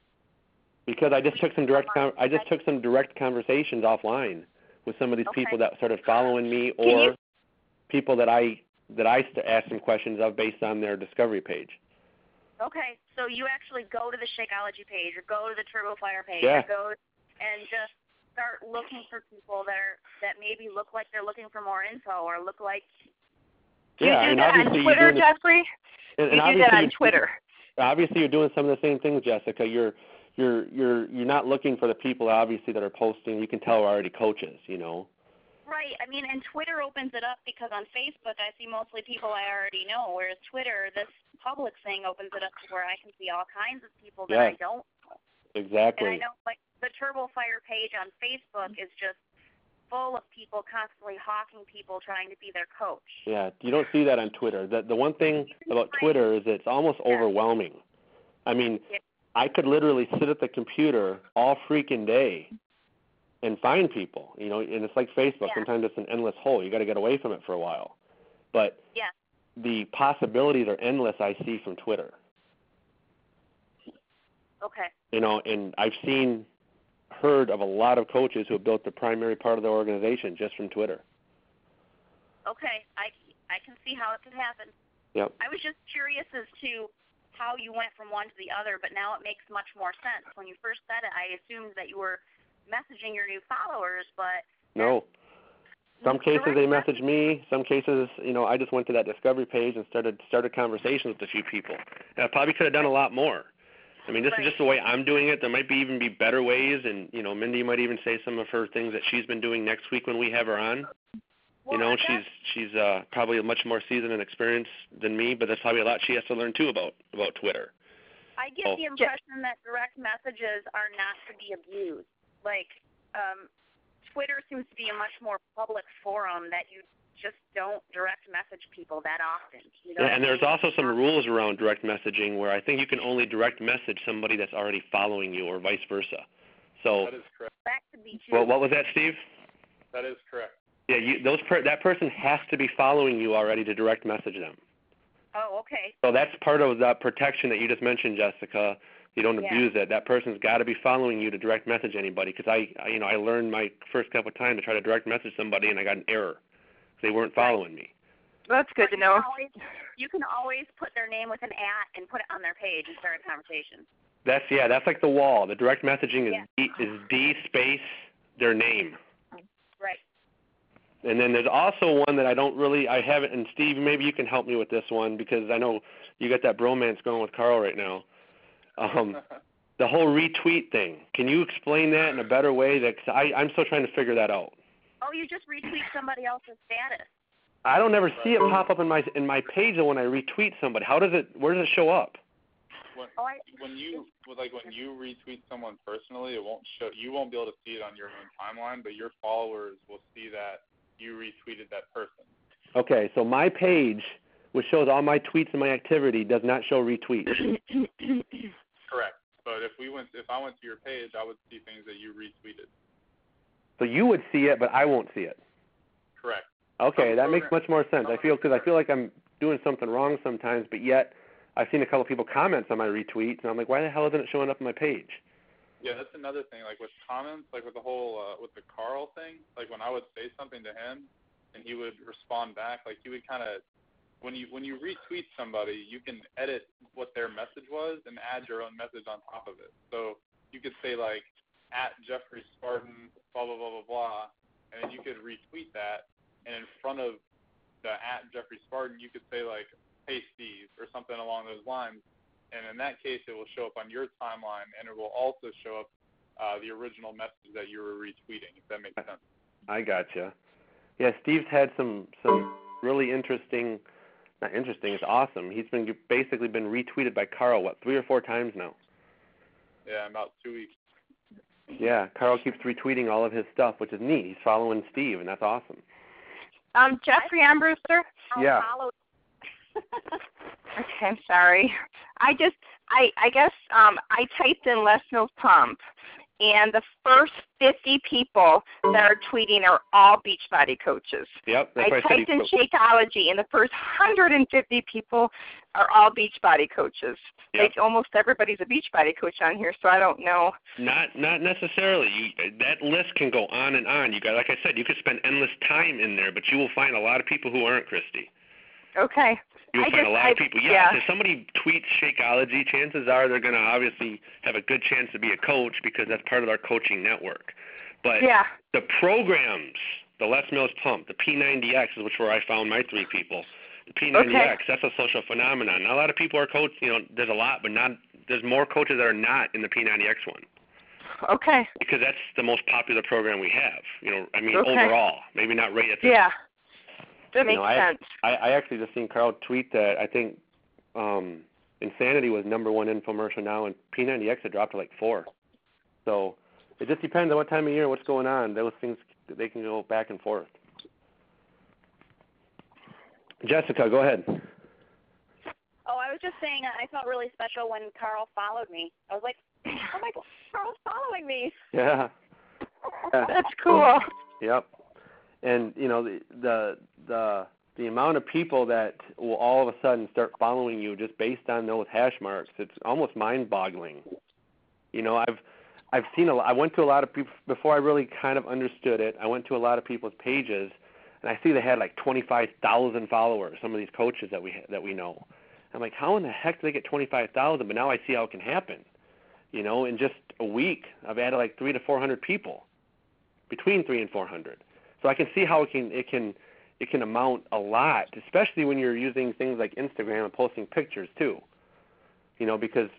because I just took some direct con- I just took some direct conversations offline with some of these Okay. people that started following me or you- people that I that I st- asked some questions of based on their discovery page. Okay, so you actually go to the Shakeology page or go to the Turbo Fire page Yeah. or go and just start looking for people that are that maybe look like they're looking for more info or look like you yeah, do and that on obviously Twitter, doing Jeffrey? and, and you do that on Twitter. Obviously, you're doing some of the same things, Jessica. You're you're you're you're not looking for the people obviously that are posting. You can tell are already coaches, you know. Right. I mean, and Twitter opens it up because on Facebook I see mostly people I already know, whereas Twitter, this public thing opens it up to where I can see all kinds of people that I don't know. Exactly. And I know, like the Turbo Fire page on Facebook is just full of people constantly hawking people trying to be their coach. Yeah, you don't see that on Twitter. The the one thing about Twitter is it's almost overwhelming. I mean, Yeah. I could literally sit at the computer all freaking day and find people, you know, and it's like Facebook. Yeah. Sometimes it's an endless hole. You got to get away from it for a while. But Yeah. the possibilities are endless I see from Twitter. Okay. You know, and I've seen heard of a lot of coaches who have built the primary part of their organization just from Twitter. Okay. I I can see how it could happen. Yep. I was just curious as to how you went from one to the other, but now it makes much more sense. When you first said it, I assumed that you were messaging your new followers, but No. Some cases they message me. Some cases, you know, I just went to that discovery page and started started conversations with a few people. And I probably could have done a lot more. I mean, this is just the way I'm doing it. There might be even be better ways, and you know, Mindy might even say some of her things that she's been doing next week when we have her on. you know, she's she's uh, probably much more seasoned and experienced than me, but there's probably a lot she has to learn too about about Twitter. I get Oh. the impression that direct messages are not to be abused. Like, um, Twitter seems to be a much more public forum that you just don't direct message people that often. You know Yeah, and there's also some rules around direct messaging where I think you can only direct message somebody that's already following you, or vice versa. So That is correct. That could be too. well, what was that, Steve? That is correct. Yeah, you, those per, that person has to be following you already to direct message them. Oh, okay. So that's part of the protection that you just mentioned, Jessica. You don't Yeah. abuse it. That person's got to be following you to direct message anybody. Because I, I, you know, I learned my first couple of times to try to direct message somebody, and I got an error. They weren't following me. That's good to You know. can always, you can always put their name with an at and put it on their page and start a conversation. That's yeah. That's like the wall. The direct messaging is Yeah. D, is D space their name. Right. And then there's also one that I don't really I haven't and Steve maybe you can help me with this one because I know you got that bromance going with Carl right now. Um the whole retweet thing. Can you explain that in a better way that cause I I'm still trying to figure that out. Oh, you just retweet somebody else's status. I don't ever see it pop up in my in my page when I retweet somebody. How does it where does it show up? When, Oh, I, when you like when you retweet someone personally, it won't show. You won't be able to see it on your own timeline, but your followers will see that you retweeted that person. Okay, so my page which shows all my tweets and my activity does not show retweets. Correct. But if we went, if I went to your page, I would see things that you retweeted. So you would see it but I won't see it. Correct. Okay, that makes much more sense. I feel because I feel like I'm doing something wrong sometimes, but yet I've seen a couple people comments on my retweets, and I'm like, why the hell isn't it showing up on my page? Yeah, that's another thing. Like with comments, like with the whole uh, with the Carl thing, like when I would say something to him, and he would respond back, like he would kind of when you when you retweet somebody, you can edit what their message was and add your own message on top of it. So you could say like at Jeffrey Spartan, blah blah blah blah blah, and then you could retweet that, and in front of the at Jeffrey Spartan, you could say like Hey Steve or something along those lines, and in that case, it will show up on your timeline, and it will also show up uh, the original message that you were retweeting. If that makes sense. I gotcha. Yeah, Steve's had some some really interesting, not interesting. It's awesome. He's been basically been retweeted by Carl what three or four times now. Yeah, about two weeks. Yeah, Carl keeps retweeting all of his stuff, which is neat. He's following Steve, and that's awesome. Um, Jeffrey Armbruster. Yeah. Okay, I'm sorry. I just I I guess um I typed in Les Mills Pump and the first 50 people that are tweeting are all Beachbody coaches. Yep, I why I said typed in Shakeology and the first 150 people are all Beachbody coaches. Yep. Like almost everybody's a Beachbody coach on here, so I don't know. Not not necessarily. You that list can go on and on. You got like I said, you could spend endless time in there, but you will find a lot of people who aren't Christy. Okay. You'll I find just- a lot I- of people. Yeah, yeah. if somebody tweets Shakeology, chances are they're going to obviously have a good chance to be a coach because that's part of our coaching network. But Yeah. the programs, the Les Mills Pump, the P90X is which where I found my three people. The P90X, that's a social phenomenon. Not a lot of people are coach. You know, there's a lot, but not. There's more coaches that are not in the P90X one Okay. because that's the most popular program we have. You know, I mean Okay. overall, maybe not right at the Yeah. That you makes know, I, sense. I I actually just seen Carl tweet that I think um Insanity was number one infomercial now, and P90X had dropped to like four. So it just depends on what time of year, what's going on. Those things they can go back and forth. Jessica, go ahead. Oh, I was just saying uh, I felt really special when Carl followed me. I was like, oh my God, Carl's following me. Yeah. Yeah. That's cool. Yep. And you know the the the the amount of people that will all of a sudden start following you just based on those hash marks, it's almost mind-boggling. You know, I've I've seen a lot, I went to a lot of people before I really kind of understood it. I went to a lot of people's pages and I see they had like 25,000 followers, some of these coaches that we that we know. I'm like, how in the heck do they get 25,000? But now I see how it can happen. You know, in just a week, I've added like 3 to 400 people. Between 3 and 400. So I can see how it can it can it can amount a lot, especially when you're using things like Instagram and posting pictures too. You know, because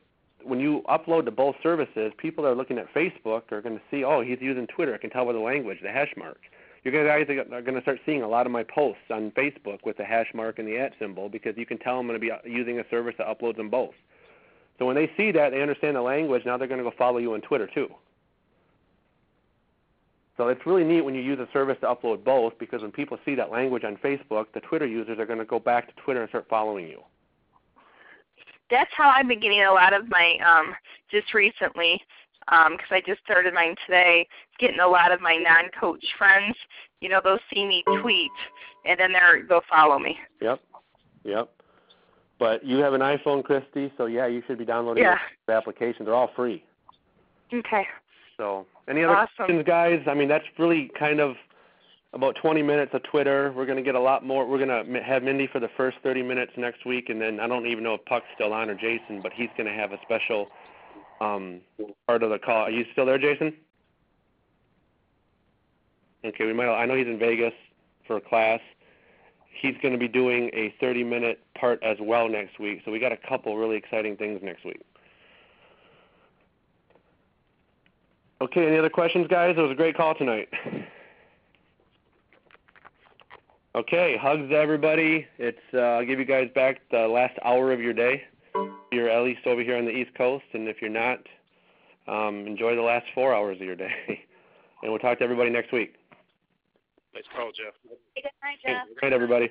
when you upload to both services, people that are looking at Facebook are going to see, oh, he's using Twitter. I can tell by the language, the hash mark. You guys are going to start seeing a lot of my posts on Facebook with the hash mark and the at symbol because you can tell I'm going to be uh, using a service that uploads them both. So when they see that, they understand the language. Now they're going to go follow you on Twitter too. So it's really neat when you use a service to upload both because when people see that language on Facebook, the Twitter users are going to go back to Twitter and start following you. That's how I've been getting a lot of my um just recently because I just started mine today. Getting a lot of my non-coach friends, you know, they'll see me tweet, and then they're they'll follow me. Yep, yep. But you have an iPhone, Christy, so yeah, you should be downloading Yeah. the applications. They're all free. Okay. So, any other Awesome. questions, guys? I mean, that's really kind of about 20 minutes of Twitter. We're going to get a lot more. We're going to have Mindy for the first 30 minutes next week, and then I don't even know if Puck's still on or Jason, but he's going to have a special um, part of the call. Are you still there, Jason? Okay, we might. I know he's in Vegas for a class. He's going to be doing a 30-minute part as well next week. So we got a couple really exciting things next week. Okay, any other questions, guys? It was a great call tonight. Okay, hugs to everybody. It's uh, I'll give you guys back the last hour of your day. You're at least over here on the East Coast, and if you're not, um, enjoy the last four hours of your day. and we'll talk to everybody next week. Nice call, Jeff. Good night, Jeff. Good night, everybody.